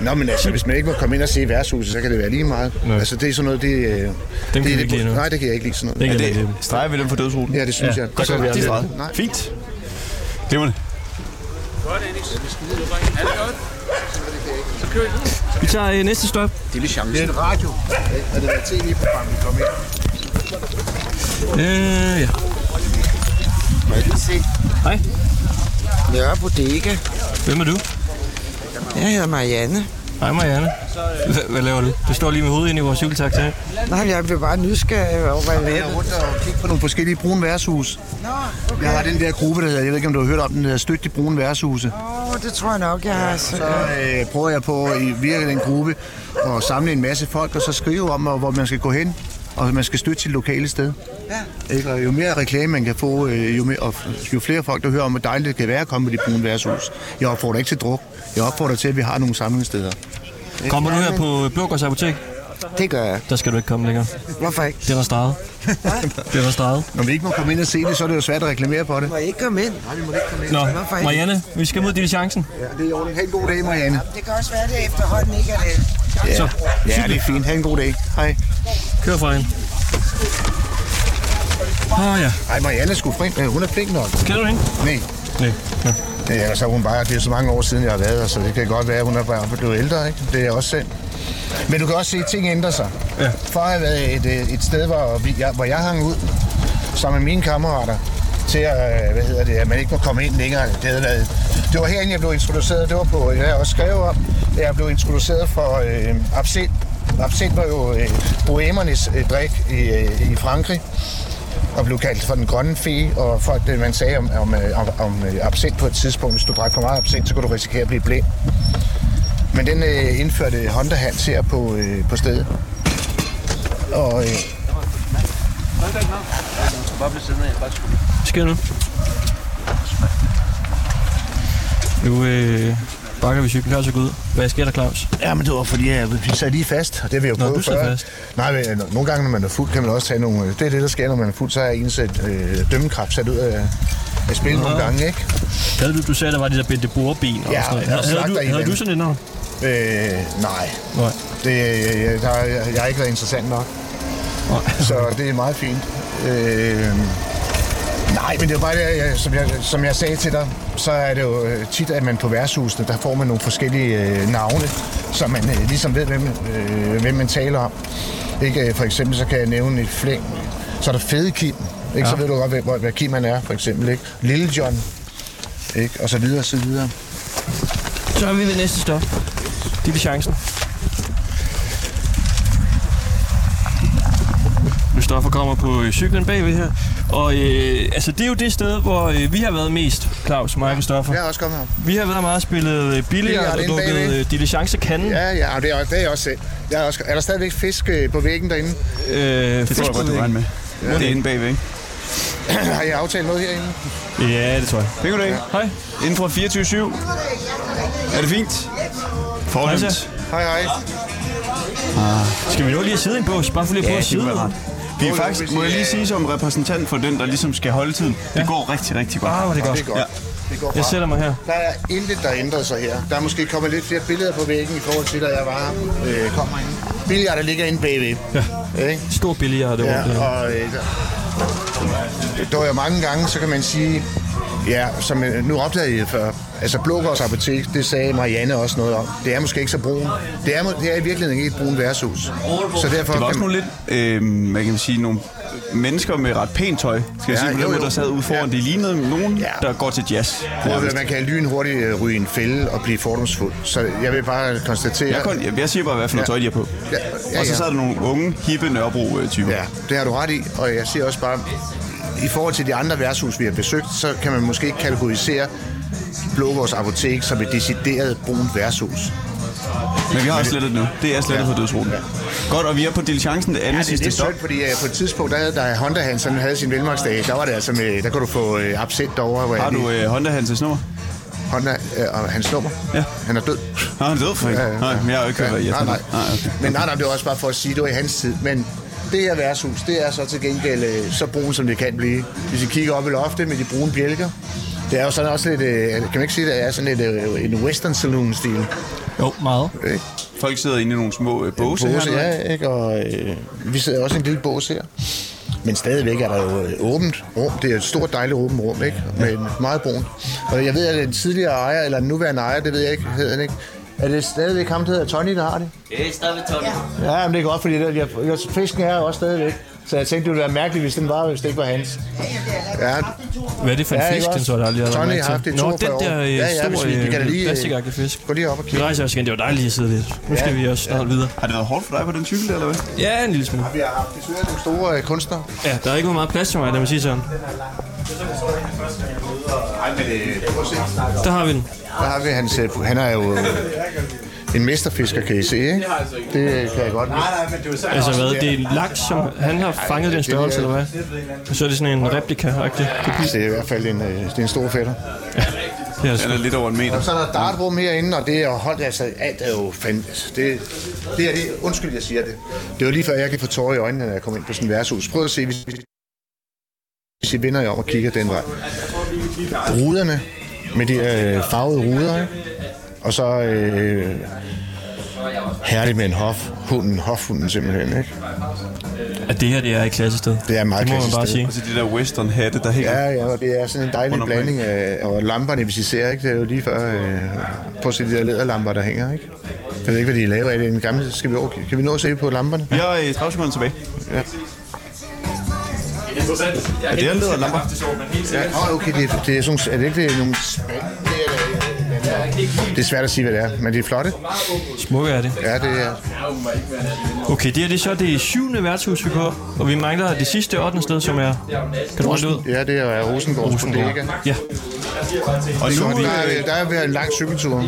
Speaker 1: Nå, men altså, hvis man ikke må komme ind og se værtshuset, så kan det være lige meget.
Speaker 2: Nej.
Speaker 1: Altså, det er sådan noget, det... Øh,
Speaker 2: Dem
Speaker 1: det,
Speaker 2: kan vi
Speaker 1: det,
Speaker 2: ikke lide nu.
Speaker 1: Nej, det kan jeg ikke lide sådan noget.
Speaker 2: Det
Speaker 3: er det,
Speaker 2: ikke.
Speaker 3: streger vi dem for dødsruten?
Speaker 1: Ja, det synes
Speaker 2: Ja,
Speaker 1: jeg.
Speaker 2: det gør vi
Speaker 3: Det er.
Speaker 1: Nej.
Speaker 3: Fint. Glimrende.
Speaker 2: Vi tager øh, næste stop.
Speaker 1: Det er chance. Det er en radio. Og det er tv-program, vi kommer ind.
Speaker 2: Øh, ja.
Speaker 9: Må jeg lige se?
Speaker 2: Hej.
Speaker 9: Nørre Bodega.
Speaker 2: Hvem er du?
Speaker 9: Jeg hedder Marianne.
Speaker 2: Hej Marianne. Hvad, hvad laver du? Du står lige med hovedet ind i vores cykeltaxa.
Speaker 9: Nej, jeg blev bare nysgerrig over, hvad jeg
Speaker 1: Jeg
Speaker 9: lavede.
Speaker 1: er rundt og kigge på nogle forskellige brune værtshus.
Speaker 9: Nå, okay.
Speaker 1: Jeg har den der gruppe, der hedder, jeg ved ikke, om du har hørt om den, der Støt de brune værtshuse.
Speaker 9: Åh, det tror jeg nok, jeg har. Så,
Speaker 1: Så øh, prøver jeg på i via den gruppe at samle en masse folk, og så skrive om, hvor man skal gå hen, og man skal støtte sit lokale sted.
Speaker 9: Ja.
Speaker 1: Ikke? Og jo mere reklame man kan få, øh, jo, mere, og jo flere folk, der hører om, hvor dejligt det kan være at komme med de brune værtshus. Jeg opfordrer ikke til druk. Jeg opfordrer til, at vi har nogle samlingssteder.
Speaker 2: Kommer du her på Blågårds Apotek?
Speaker 9: Det gør jeg.
Speaker 2: Der skal du ikke komme længere.
Speaker 9: Hvorfor ikke?
Speaker 2: Det var streget. det var streget.
Speaker 1: Når vi ikke må komme ind og se det, så er det jo svært at reklamere på det.
Speaker 9: Må jeg ikke komme ind?
Speaker 1: Nej, vi må ikke komme ind.
Speaker 2: Nå,
Speaker 9: Hvorfor ikke?
Speaker 2: Marianne, vi skal mod diligencen.
Speaker 1: Ja, det er ordentligt. Ha' en god dag, Marianne.
Speaker 9: Det kan også være, det efterhånden ikke er det.
Speaker 2: Så,
Speaker 1: Ja, det er fint. Ha' en god dag. Hej.
Speaker 2: kør fra hende. Åh oh, ja.
Speaker 1: Ej, Marianne sgu flink. Øh, Hun er flink nok.
Speaker 2: Kender du hende?
Speaker 1: Nej.
Speaker 2: Nej. Ja.
Speaker 1: Ellers er hun bare, det er så mange år siden, jeg har været her, så det kan godt være, at hun er bare blevet ældre, ikke? Det er jeg også selv. Men du kan også se, at ting ændrer sig.
Speaker 2: Ja.
Speaker 1: For at have været et, øh, et sted, hvor, vi, jeg, hvor jeg hang ud sammen med mine kammerater, til at, øh, hvad hedder det, at man ikke må komme ind længere. Det, havde været, det var herinde, jeg blev introduceret. Det var på, jeg har også skrevet om, at jeg blev introduceret for øh, absint. Absint var jo øh, bohemernes øh, drik i, øh, i Frankrig og blev kaldt for den grønne fe, og folk, det, øh, man sagde om, om, øh, om, om øh, absint på et tidspunkt, hvis du drak for meget absint, så kunne du risikere at blive blind. Men den øh, indførte Honda Hans her på, øh, på stedet. Og øh,
Speaker 2: Sker nu? Nu øh, bakker vi cyklen så ud. Hvad sker der, Claus?
Speaker 1: ja, men det var fordi, jeg, sad lige fast, og det vil jeg jo
Speaker 2: Nå,
Speaker 1: prøve
Speaker 2: du sad
Speaker 1: før.
Speaker 2: fast.
Speaker 1: Nej, men, øh, nogle gange, når man er fuld, kan man også tage nogle... Det er det, der sker, når man er fuld, så er ens øh, dømmekraft sat ud af, af spil nogle gange, ikke?
Speaker 2: Havde du, du sagde, der var de der Bente Borben og
Speaker 1: Ja,
Speaker 2: sådan noget.
Speaker 1: jeg
Speaker 2: Havde, du, havde du sådan et navn?
Speaker 1: Øh, nej,
Speaker 2: Nej.
Speaker 1: det, øh, der, jeg, jeg har ikke været interessant nok.
Speaker 2: Nej.
Speaker 1: Så det er meget fint. Øh, nej, men det er bare det, jeg, som, jeg, som jeg sagde til dig, så er det jo øh, tit, at man på værtshusene, der får man nogle forskellige øh, navne, så man øh, ligesom ved, hvem, øh, hvem man taler om. Ikke? øh, For eksempel så kan jeg nævne et flæng. Så er der Fede Kim, ikke? så ved du godt, hvad, hvad Kim han er, for eksempel. Ikke? Lille John, ikke? og så videre, og så videre.
Speaker 2: Så er vi ved næste stop. Diligencen. Christoffer kommer på cyklen bagved her. Og øh, altså, det er jo det sted, hvor øh, vi har været mest, Claus, mig og Christoffer.
Speaker 1: Jeg er også kommet her.
Speaker 2: Vi har været meget og spillet øh, billigere og drukket øh, diligencekanden.
Speaker 1: Ja, ja, og det er, det er jeg også selv. Jeg er, også, er der stadigvæk fisk øh, på væggen derinde?
Speaker 2: Øh,
Speaker 3: Det tror jeg godt, du regner med. Ja. Det er inde bagved, ikke? [CLEARS THROAT]
Speaker 1: Har I aftalt noget herinde?
Speaker 2: Ja, det tror jeg.
Speaker 3: Penge goddag.
Speaker 2: Hej.
Speaker 3: Inden fra 24-7. Er det fint? Fornemt.
Speaker 2: Hej.
Speaker 1: Hej, hej.
Speaker 2: Skal vi nå lige sidde i en bås? Bare for lige at prøve
Speaker 3: Ja,
Speaker 2: at sidde.
Speaker 3: Vi er faktisk, må jeg lige sige som repræsentant for den, der ligesom skal holde tiden. Det går rigtig, rigtig godt.
Speaker 2: Ah, hvor er det godt.
Speaker 1: Det er godt.
Speaker 3: Ja.
Speaker 1: Det går
Speaker 2: Jeg sætter mig her.
Speaker 1: Der er intet, der ændrer sig her. Der er måske kommet lidt flere billeder på væggen i forhold til, da jeg var øh, kommer ind. Billeder, der ligger inde bagved. Ja. Ikke?
Speaker 2: Stor
Speaker 1: Ja,
Speaker 2: rundt. Ja,
Speaker 1: og øh, der var jo mange gange, så kan man sige, ja, som øh, nu opdagede jeg før, altså Blågårds Apotek, det sagde Marianne også noget om. Det er måske ikke så brun. Det er, det er i virkeligheden ikke et brun værtshus. Så derfor
Speaker 3: Det var også nogle lidt, øh, hvad kan man sige, nogle mennesker med ret pænt tøj, skal jeg
Speaker 1: Ja,
Speaker 3: sige, på
Speaker 1: jo, jo.
Speaker 3: der sad ude foran.
Speaker 1: Ja.
Speaker 3: Det lignede nogen,
Speaker 1: Ja.
Speaker 3: der går til jazz.
Speaker 1: Prøv man kan lynhurtigt øh, ryge en fælde og blive fordomsfuld. Så jeg vil bare konstatere...
Speaker 3: Jeg, kun, jeg, jeg siger bare, hvad for noget
Speaker 1: Ja.
Speaker 3: tøj de har på.
Speaker 1: Ja, ja,
Speaker 3: Og så
Speaker 1: ja.
Speaker 3: sad der nogle unge, hippe Nørrebro-typer.
Speaker 1: Ja, det har du ret i, og jeg siger også bare, i forhold til de andre værtshus, vi har besøgt, så kan man måske ikke kategorisere Blågårds Apotek som et decideret brunt værtshus.
Speaker 3: Men vi har også slettet det nu. Det er slettet
Speaker 1: Ja.
Speaker 3: på dødsruten. Godt, og vi er på diligencen det andet
Speaker 1: Ja, det er
Speaker 3: sidste
Speaker 1: lidt
Speaker 3: stop.
Speaker 1: synd, fordi uh, på et tidspunkt, der, da Honda Hansen havde sin velmagsdag, der var det altså med, der kunne du få uh, absent derovre. Hvor
Speaker 3: Har du øh, Honda Hanses nummer?
Speaker 1: Honda øh, og hans nummer?
Speaker 3: Ja.
Speaker 1: Han er død.
Speaker 3: Nå, han er død for ikke.
Speaker 1: Ja, ja, ja.
Speaker 3: Nej, men jeg har jo ikke hørt, jeg
Speaker 1: nej, nej.
Speaker 3: nej, okay.
Speaker 1: Men nej, nej, det var også bare for at sige, det var i hans tid. Men det her værtshus, det er så til gengæld øh, så brun, som det kan blive. Hvis I kigger op i loftet med de brune bjælker, det er jo sådan også lidt, øh, kan man ikke sige, det er sådan lidt øh, en western saloon-stil.
Speaker 2: Jo, meget.
Speaker 1: Ikke?
Speaker 3: Folk sidder inde i nogle små øh, båse
Speaker 1: Båse,
Speaker 3: her.
Speaker 1: ja, ikke? Og øh, vi sidder også i en lille bås her. Men stadigvæk er der jo øh, åbent rum. Det er et stort, dejligt åbent rum, ikke? Men meget brunt. Og jeg ved, at den tidligere ejer, eller den nuværende ejer, det ved jeg ikke, hedder han ikke. Er det stadigvæk ham, der hedder Tony, der har det?
Speaker 10: Det er stadigvæk Tony.
Speaker 1: Ja, men det er godt, fordi det, jeg, jeg, fisken er også stadigvæk. Så jeg tænkte, det ville være mærkeligt, hvis den var, hvis det ikke var hans. Ja,
Speaker 2: Hvad er det for en
Speaker 1: Ja,
Speaker 2: fisk, den
Speaker 1: også?
Speaker 2: så der aldrig har
Speaker 1: Tony
Speaker 2: været
Speaker 1: har haft det
Speaker 2: Nå,
Speaker 1: 42
Speaker 2: den
Speaker 1: år.
Speaker 2: der øh,
Speaker 1: Ja, ja,
Speaker 2: store øh,
Speaker 1: lige, øh,
Speaker 2: plastikagtige fisk.
Speaker 1: gå lige op og
Speaker 2: Vi
Speaker 1: kigge.
Speaker 2: rejser os igen. Det var dejligt at sidde lidt. Nu skal vi også snart videre.
Speaker 3: Har det været hårdt for dig på den cykel, eller hvad?
Speaker 2: Ja, en lille smule.
Speaker 1: Vi har haft besøg af nogle store kunstnere.
Speaker 2: Ja, der er ikke meget plads til mig, lad mig sige sådan. Der har vi den.
Speaker 1: Der har vi hans... Han er jo en mesterfisker, kan I se, ikke? Det kan jeg godt lide.
Speaker 2: Altså hvad, det er laks, som han har fanget den størrelse, eller hvad? Så er det sådan en replika-agtig kopi.
Speaker 1: Det er i hvert fald en, øh, det er en stor fætter.
Speaker 2: Det er det
Speaker 3: Den er lidt over en meter.
Speaker 1: Og så er der dartrum herinde, og det er holdt, altså alt er jo fandt. Det, det er det, undskyld, jeg siger det. Det var lige før, jeg kan få tårer i øjnene, når jeg kom ind på sådan et værtshus. Prøv at se, hvis, hvis I vinder jer om og kigger den vej. Ruderne, med de øh, farvede ruder, ikke? Og så øh, herligt med en hof. Hunden, hofhunden simpelthen, ikke?
Speaker 2: At det her, det er et klassested.
Speaker 1: Det er et meget
Speaker 2: Det må man
Speaker 1: klassisk
Speaker 2: bare
Speaker 1: sted.
Speaker 2: sige.
Speaker 3: Og så de der western hatte, der hænger.
Speaker 1: Ja, ja, og det er sådan en dejlig blanding af og lamperne, hvis I ser, ikke? Det er jo lige før, øh, på at se de der læderlamper, der hænger, ikke? Jeg ved ikke, hvad de laver af det. En gammel, skal vi over, kan vi nå at se på lamperne?
Speaker 3: Vi har øh, 30 sekunder tilbage.
Speaker 1: Ja.
Speaker 3: Er det her læderlamper?
Speaker 1: Ja, åh, okay, det, er- det er, sådan, er det ikke det, er nogle spand? Det er, er svært at sige, hvad det er, men det er flotte.
Speaker 2: Smukke er det.
Speaker 1: Ja, det er...
Speaker 2: Okay, det her det er så det syvende værtshus, vi går, og vi mangler det sidste 8. sted, som er... Kan du det ud?
Speaker 1: Ja, det er Rosengårds Bodega.
Speaker 2: Ja.
Speaker 3: Og
Speaker 1: Nu, der,
Speaker 3: øh,
Speaker 1: er, der er ved en lang cykeltur.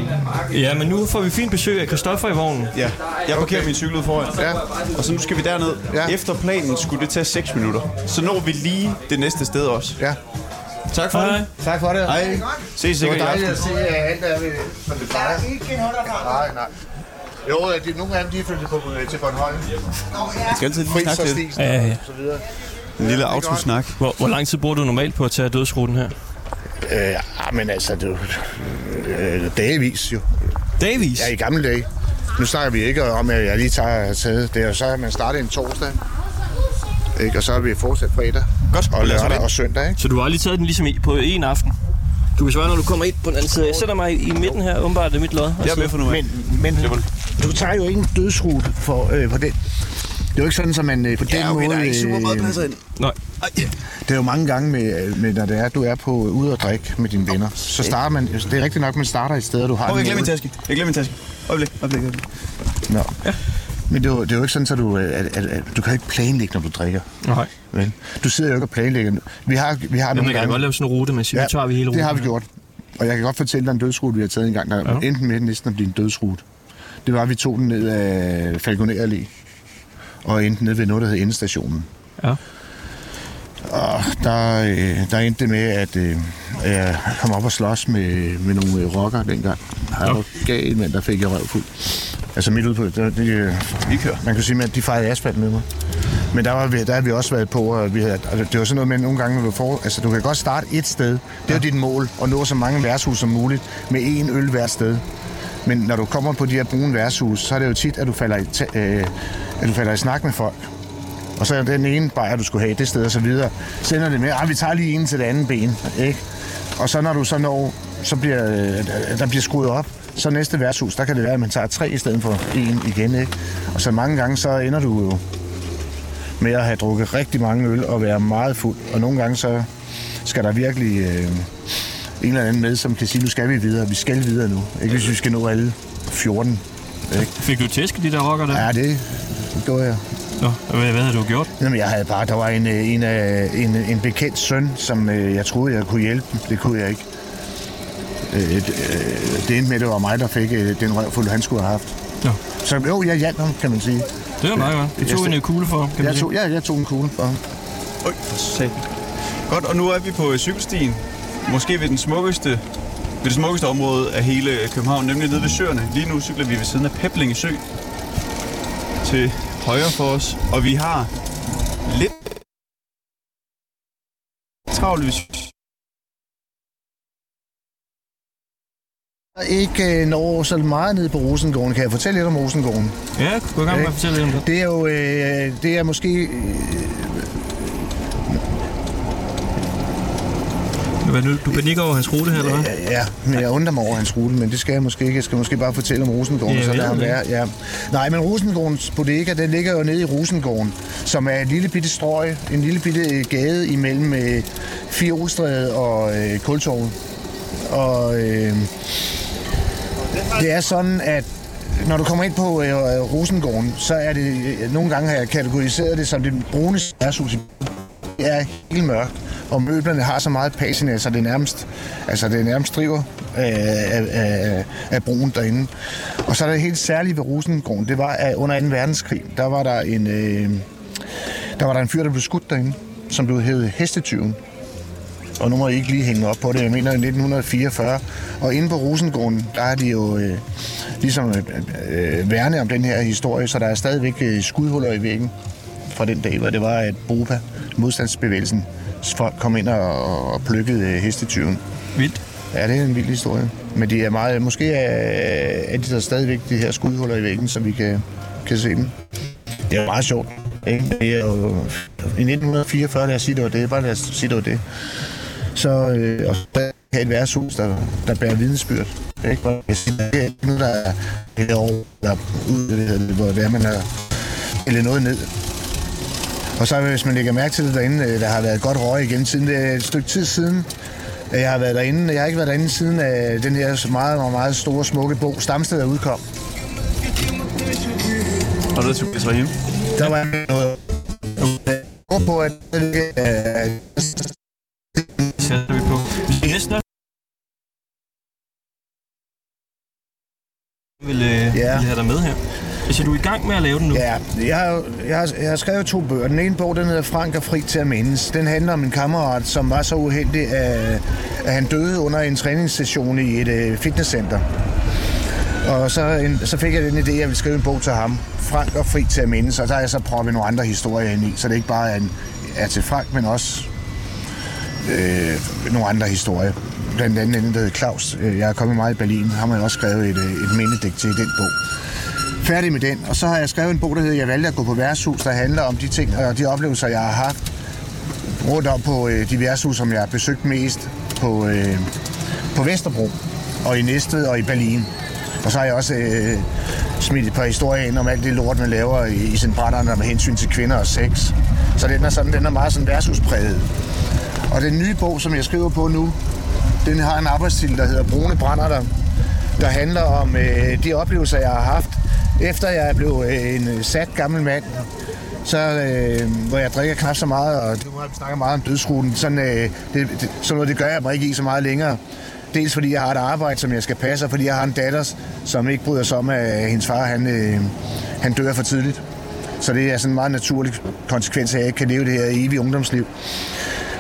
Speaker 2: ja, men nu får vi fint besøg af Christoffer i vognen.
Speaker 3: ja, jeg parkerer min cykel ud foran.
Speaker 1: Ja.
Speaker 3: Og så nu skal vi derned.
Speaker 1: Ja.
Speaker 3: Efter planen skulle det tage 6 minutter. Så når vi lige det næste sted også.
Speaker 1: Ja.
Speaker 3: Tak for
Speaker 2: Hej.
Speaker 3: det.
Speaker 1: Tak for det.
Speaker 3: Hej. Ses
Speaker 1: Det var
Speaker 3: sikkert
Speaker 1: dejligt at se, at alt er ved, som det plejer. Nej, nej. Jo, de, nogle af dem, de er flyttet på, øh, til Bornholm.
Speaker 3: Jeg skal altid lige
Speaker 1: Friis
Speaker 3: snakke
Speaker 1: og
Speaker 3: lidt.
Speaker 1: Stisen
Speaker 2: Ja, ja, ja.
Speaker 1: og så videre.
Speaker 3: En lille autosnak.
Speaker 2: Hvor, hvor lang tid bruger du normalt på at tage dødsruten her?
Speaker 1: Øh, ja, men altså, det er jo, øh, dagevis jo.
Speaker 2: Davis?
Speaker 1: Ja, i gamle dage. Nu snakker vi ikke om, at jeg lige tager taget. Det er jo så, at man starter en torsdag. Ikke? Og så har vi fortsat fredag
Speaker 3: Godt.
Speaker 1: og lørdag og søndag. Ikke?
Speaker 2: Så du har lige taget den ligesom i, på en aften? Du kan svare, når du kommer ind på den anden side. Jeg sætter mig i, i midten her, åbenbart det er mit lod.
Speaker 3: Jeg er med for nu af.
Speaker 1: Men, men du tager jo ikke en dødsrute for, øh, på den. Det er jo ikke sådan, at man øh, på den måde... øh,
Speaker 3: ind.
Speaker 2: Nej.
Speaker 1: Det er jo mange gange, med, med når det er, du er på ude og drikke med dine venner. Så starter man... Det er rigtigt nok, man starter et sted, og du har...
Speaker 3: Åh, jeg glemmer min taske. Jeg glemmer min taske. Øjeblik, øjeblik, øjeblik.
Speaker 1: Nå. Ja. Men det er, jo, det er jo ikke sådan, at du, øh, at, at, at, du kan ikke planlægge, når du drikker.
Speaker 2: Nej.
Speaker 1: Vel? Du sidder jo ikke og planlægger. Vi har, vi har
Speaker 2: Men
Speaker 1: nogle
Speaker 2: man kan godt lave sådan en rute, men ja, tager vi hele ruten.
Speaker 1: det har vi gjort. Og jeg kan godt fortælle dig en dødsrute, vi har taget en gang, der
Speaker 2: Ja.
Speaker 1: endte med næsten at blive en dødsrute. Det var, at vi tog den ned af Falconer Allé og endte ned ved noget, der hed endestationen.
Speaker 2: Ja.
Speaker 1: Og der, øh, der endte det med, at øh, jeg kom op og slås med, med nogle øh, rockere dengang. Jeg var gal, men der fik jeg røv fuld. Altså midt ude på det. det, det
Speaker 3: Vi kører.
Speaker 1: man kan sige, at de fejrede asfalt med mig. Men der, var vi, der har vi også været på, og vi havde, og det var sådan noget med, nogle gange, når du, får, altså, du kan godt starte et sted. Det er jo dit mål, at nå så mange værtshus som muligt, med én øl hvert sted. Men når du kommer på de her brune værtshus, så er det jo tit, at du falder i, øh, at du falder i snak med folk. Og så er den ene bajer, du skulle have det sted og så videre. Så ender det med, at vi tager lige en til det andet ben. Ikke? Og så når du så når, så bliver, øh, der bliver skruet op, så næste værtshus, der kan det være, at man tager tre i stedet for en igen. Ikke? Og så mange gange, så ender du jo med at have drukket rigtig mange øl og være meget fuld. Og nogle gange, så skal der virkelig øh, en eller anden med, som kan sige, nu skal vi videre, vi skal videre nu. Ikke hvis vi skal nå alle 14. Ikke?
Speaker 2: Fik du tæsk de der rocker der?
Speaker 1: Ja, det, det gjorde jeg.
Speaker 2: Nå, hvad, hvad havde du gjort?
Speaker 1: Jamen, jeg havde bare, der var en, øh, en, af- en, en bekendt søn, som øh, jeg troede, jeg kunne hjælpe. Det kunne jeg ikke. Øh, det, øh, det endte med, at det var mig, der fik øh, den røvfuld, han skulle have haft.
Speaker 2: Nå.
Speaker 1: Så jo, jeg hjalp ham, kan man sige.
Speaker 2: Det var meget godt. Vi tog
Speaker 1: Jeg-
Speaker 2: en øh, kugle for, ham, kan man
Speaker 1: Jeg
Speaker 2: sige.
Speaker 1: tog, ja, jeg tog en kugle for ham.
Speaker 3: Øj, for satan. Godt, og nu er vi på øh, cykelstien. Måske ved den smukkeste ved det smukkeste område af hele København, nemlig nede ved søerne. Lige nu cykler vi ved siden af Peblinge Sø til højre for os, og vi har lidt travlt, hvis
Speaker 1: Ikke øh, når så meget ned på Rosengården. Kan jeg fortælle lidt om Rosengården?
Speaker 2: Ja, gå i gang med at fortælle lidt om det.
Speaker 1: Det er jo, øh, det er måske... Øh,
Speaker 2: Hvad nu? Du panikker over hans rute her, eller hvad?
Speaker 1: ja, men jeg undrer mig over hans rute, men det skal jeg måske ikke. Jeg skal måske bare fortælle om Rosengården,
Speaker 2: Ja,
Speaker 1: så lad ham være. Ja. Nej, men Rosengårdens bodega, den ligger jo nede i Rosengården, som er et lille bitte strøg, en lille bitte øh, gade imellem øh, Fiolstræde og øh, Kultorvet. Og øh, det er sådan, at når du kommer ind på øh, øh, Rosengården, så er det, øh, nogle gange har jeg kategoriseret det som det brune værtshus det er helt mørkt, og møblerne har så meget patina, så det nærmest, altså det nærmest driver af, af, af, af broen derinde. Og så er det helt særligt ved Rosengården, det var at under 2. verdenskrig, der var der en, øh, der var der en fyr, der blev skudt derinde, som blev hævet Hestetyven. Og nu må jeg ikke lige hænge op på det, jeg mener i 1944. Og inde på Rosengården, der er de jo øh, ligesom øh, øh, værne om den her historie, så der er stadigvæk øh, skudhuller i væggen fra den dag, hvor det var, at BOPA, modstandsbevægelsen, folk kom ind og, og plukkede øh, hestetyven.
Speaker 2: Vildt.
Speaker 1: Ja, det er en vild historie. Men de er meget, måske er, er de der stadigvæk de her skudhuller i væggen, så vi kan, kan se dem. Det er meget sjovt. Ikke? Det er jo, I 1944, lad os sige, det var det. Bare lad os sige, det var det. Så, øh, og så have et værtshus, der, der bærer vidensbyrd. Ikke? Hvor jeg siger, det er ikke noget, der er herovre, der er ud, hvor det er, man har eller noget ned. Og så hvis man lægger mærke til det derinde, øh, der har været godt røg igen siden det er et stykke tid siden. Jeg har været derinde. Jeg har ikke været derinde siden af den her meget, meget, meget store, smukke bog, Stamsted, der udkom.
Speaker 3: Og der tog så hjemme.
Speaker 1: Der var noget... Jeg på, at øh,
Speaker 2: Sætter vil, øh,
Speaker 1: Ja.
Speaker 2: vil have dig med her. Så du er i gang med at lave den nu?
Speaker 1: Ja, jeg har, jeg, har, jeg har skrevet to bøger. Den ene bog, den hedder Frank er fri til at mindes. Den handler om en kammerat, som var så uheldig, at, at han døde under en træningssession i et øh, fitnesscenter. Og så, en, så fik jeg den idé, at jeg ville skrive en bog til ham. Frank er fri til at mindes, og der har jeg så proppet nogle andre historier ind i. Så det ikke bare er, en, er til Frank, men også øh, nogle andre historier. Blandt andet en, der hedder Claus. Øh, jeg er kommet meget i Berlin. Ham har jeg også skrevet et, øh, et mindedigt til i den bog. færdig med den. Og så har jeg skrevet en bog, der hedder Jeg valgte at gå på værtshus, der handler om de ting og de oplevelser, jeg har haft rundt om på øh, de værtshus, som jeg har besøgt mest på, øh, på Vesterbro og i Næstved og i Berlin. Og så har jeg også øh, smidt et par historier ind om alt det lort, man laver i, i sin brænderne med hensyn til kvinder og sex. Så den er, sådan, den er meget sådan værtshuspræget. Og den nye bog, som jeg skriver på nu, den har en arbejdstitel, der hedder Brune Brænder, der handler om øh, de oplevelser, jeg har haft, efter jeg blev øh, en øh, sat gammel mand, så, øh, hvor jeg drikker knap så meget, og det må jeg snakke meget om dødsruten. Sådan, øh, det, det, sådan noget, det gør jeg mig ikke i så meget længere. Dels fordi jeg har et arbejde, som jeg skal passe, og fordi jeg har en datter, som ikke bryder sig om, at øh, hendes far han, øh, han dør for tidligt. Så det er sådan en meget naturlig konsekvens af, at jeg ikke kan leve det her evige ungdomsliv.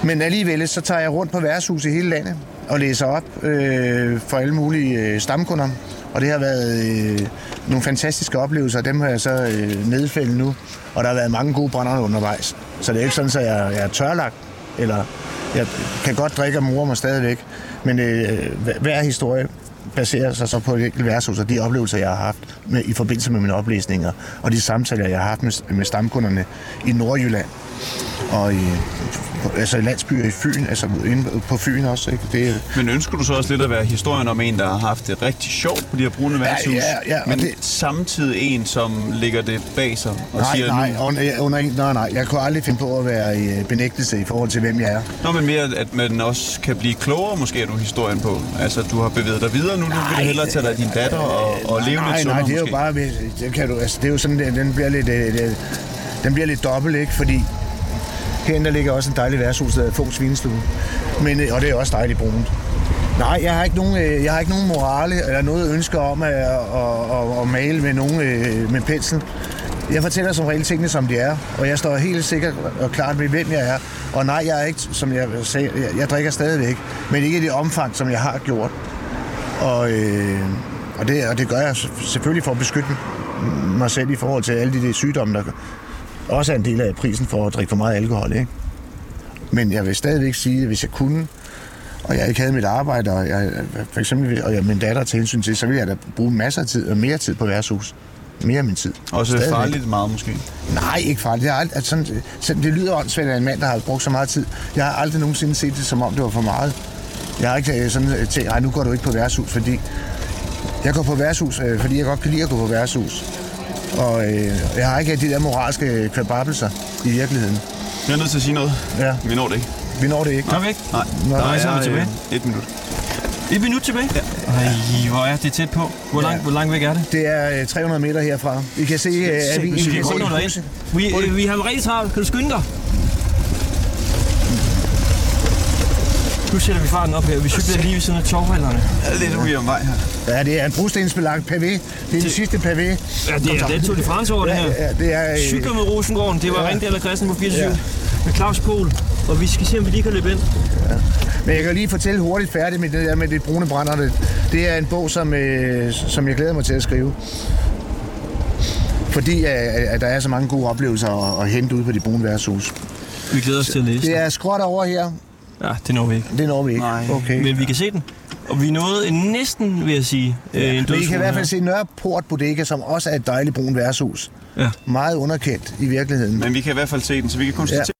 Speaker 1: Men alligevel, så tager jeg rundt på værtshus i hele landet og læser op øh, for alle mulige øh, stamkunder. Og det har været øh, nogle fantastiske oplevelser, dem har jeg så øh, nedfældet nu. Og der har været mange gode brænder undervejs. Så det er ikke sådan, at jeg, jeg er tørlagt, eller jeg kan godt drikke og mure mig stadigvæk. Men øh, hver historie baserer sig så på et enkelt værtshus og de oplevelser, jeg har haft med, i forbindelse med mine oplæsninger, og de samtaler, jeg har haft med, med stamkunderne i Nordjylland og i, altså i landsbyer i Fyn, altså inde på Fyn også. Ikke? Det, er-
Speaker 3: Men ønsker du så også lidt at være historien om en, der har haft det rigtig sjovt på de her brune værtshus,
Speaker 1: ja, ja, og
Speaker 3: men
Speaker 1: det-
Speaker 3: samtidig en, som lægger det bag sig og
Speaker 1: nej,
Speaker 3: siger,
Speaker 1: nej,
Speaker 3: nu,
Speaker 1: under, under, ingen- nej, nej, jeg kunne aldrig finde på at være i øh, benægtelse i forhold til, hvem jeg er.
Speaker 3: Nå, men mere, at man også kan blive klogere måske af du historien på. Altså, du har bevæget dig videre nu, vil du hellere tage dig din datter og, og leve
Speaker 1: nej,
Speaker 3: lidt
Speaker 1: nej,
Speaker 3: sundere
Speaker 1: det er jo
Speaker 3: måske.
Speaker 1: bare, det, kan du, altså, det er jo sådan, den, bliver lidt, øh, den bliver lidt dobbelt, ikke? Fordi herinde der ligger også en dejlig værtshus, der hedder Fung Svinestue. Men, øh, og det er også dejligt brunt. Nej, jeg har ikke nogen, øh, jeg har ikke nogen morale eller noget ønske om øh, at, at, at, at male med nogen med pensel. Jeg fortæller som regel tingene, som de er, og jeg står helt sikkert og klart med, hvem jeg er. Og nej, jeg er ikke, som jeg sagde, jeg, jeg drikker stadigvæk, men ikke i det omfang, som jeg har gjort. Og, øh, og, det, og det gør jeg selvfølgelig for at beskytte mig selv i forhold til alle de de sygdomme, der også er en del af prisen for at drikke for meget alkohol. Ikke? Men jeg vil stadigvæk sige, at hvis jeg kunne, og jeg ikke havde mit arbejde, og jeg, for eksempel, og jeg min datter til hensyn til, så ville jeg da bruge masser af tid, og mere tid på værtshus. Mere af min tid.
Speaker 3: Også
Speaker 1: Stadigvæk.
Speaker 3: farligt meget måske.
Speaker 1: Nej, ikke farligt. Det, er aldrig, altså, sådan, sådan, det lyder åndssvagt af en mand, der har brugt så meget tid. Jeg har aldrig nogensinde set det, som om det var for meget. Jeg har ikke øh, sådan øh, tænkt, nej, nu går du ikke på værtshus, fordi... Jeg går på værtshus, øh, fordi jeg godt kan lide at gå på værtshus. Og øh, jeg har ikke de der moralske kvababelser i virkeligheden.
Speaker 3: Jeg er nødt til at sige noget.
Speaker 1: Ja.
Speaker 3: Vi når det ikke.
Speaker 1: Vi når det ikke.
Speaker 2: Kom væk.
Speaker 3: Nej,
Speaker 1: Nå,
Speaker 3: der
Speaker 2: nej, så er vi
Speaker 3: er
Speaker 2: tilbage.
Speaker 3: øh, et minut.
Speaker 2: Et minut tilbage? Ja. Ej, hvor er det tæt på. Hvor langt, hvor langt væk er det?
Speaker 1: Det er øh, 300 meter herfra. I kan se, øh, at vi,
Speaker 2: Vi. Vi, øh, vi har rigtig travlt. Kan du skynde dig? Nu sætter vi farten op her. Vi cykler lige ved siden af torvhalderne.
Speaker 3: Jeg er lidt ude om vej her.
Speaker 1: Ja, det er en brostensbelagt pavé. Det er den sidste pavé.
Speaker 2: Ja, det er, det er Tour de France over det her.
Speaker 1: Ja, ja, det er... øh,
Speaker 2: Cykler med Rosengården. Det var
Speaker 1: Ja.
Speaker 2: ja. Ringdal og Christen på 24
Speaker 1: Ja.
Speaker 2: ja. med Claus Pohl. Og vi skal se, om vi lige kan løbe ind.
Speaker 1: Men jeg kan lige fortælle hurtigt færdigt med det der med det brune brænder. Det, det er en bog, som, øh, som jeg glæder mig til at skrive. Fordi at, at der er så mange gode oplevelser at, at hente ud på de brune værtshus.
Speaker 2: Vi glæder os til at læse
Speaker 1: Det er skråt over her.
Speaker 2: Ja, det når vi ikke.
Speaker 1: Det når vi ikke.
Speaker 3: Nej.
Speaker 1: Okay.
Speaker 2: Men vi kan se den. Og vi nåede næsten, vil jeg sige, øh, en
Speaker 1: Men I kan i hvert fald se Nørreport Bodega, som også er et dejligt brun værtshus.
Speaker 2: Ja.
Speaker 1: Meget underkendt i virkeligheden.
Speaker 3: Men vi kan i hvert fald se den, så vi kan konstatere,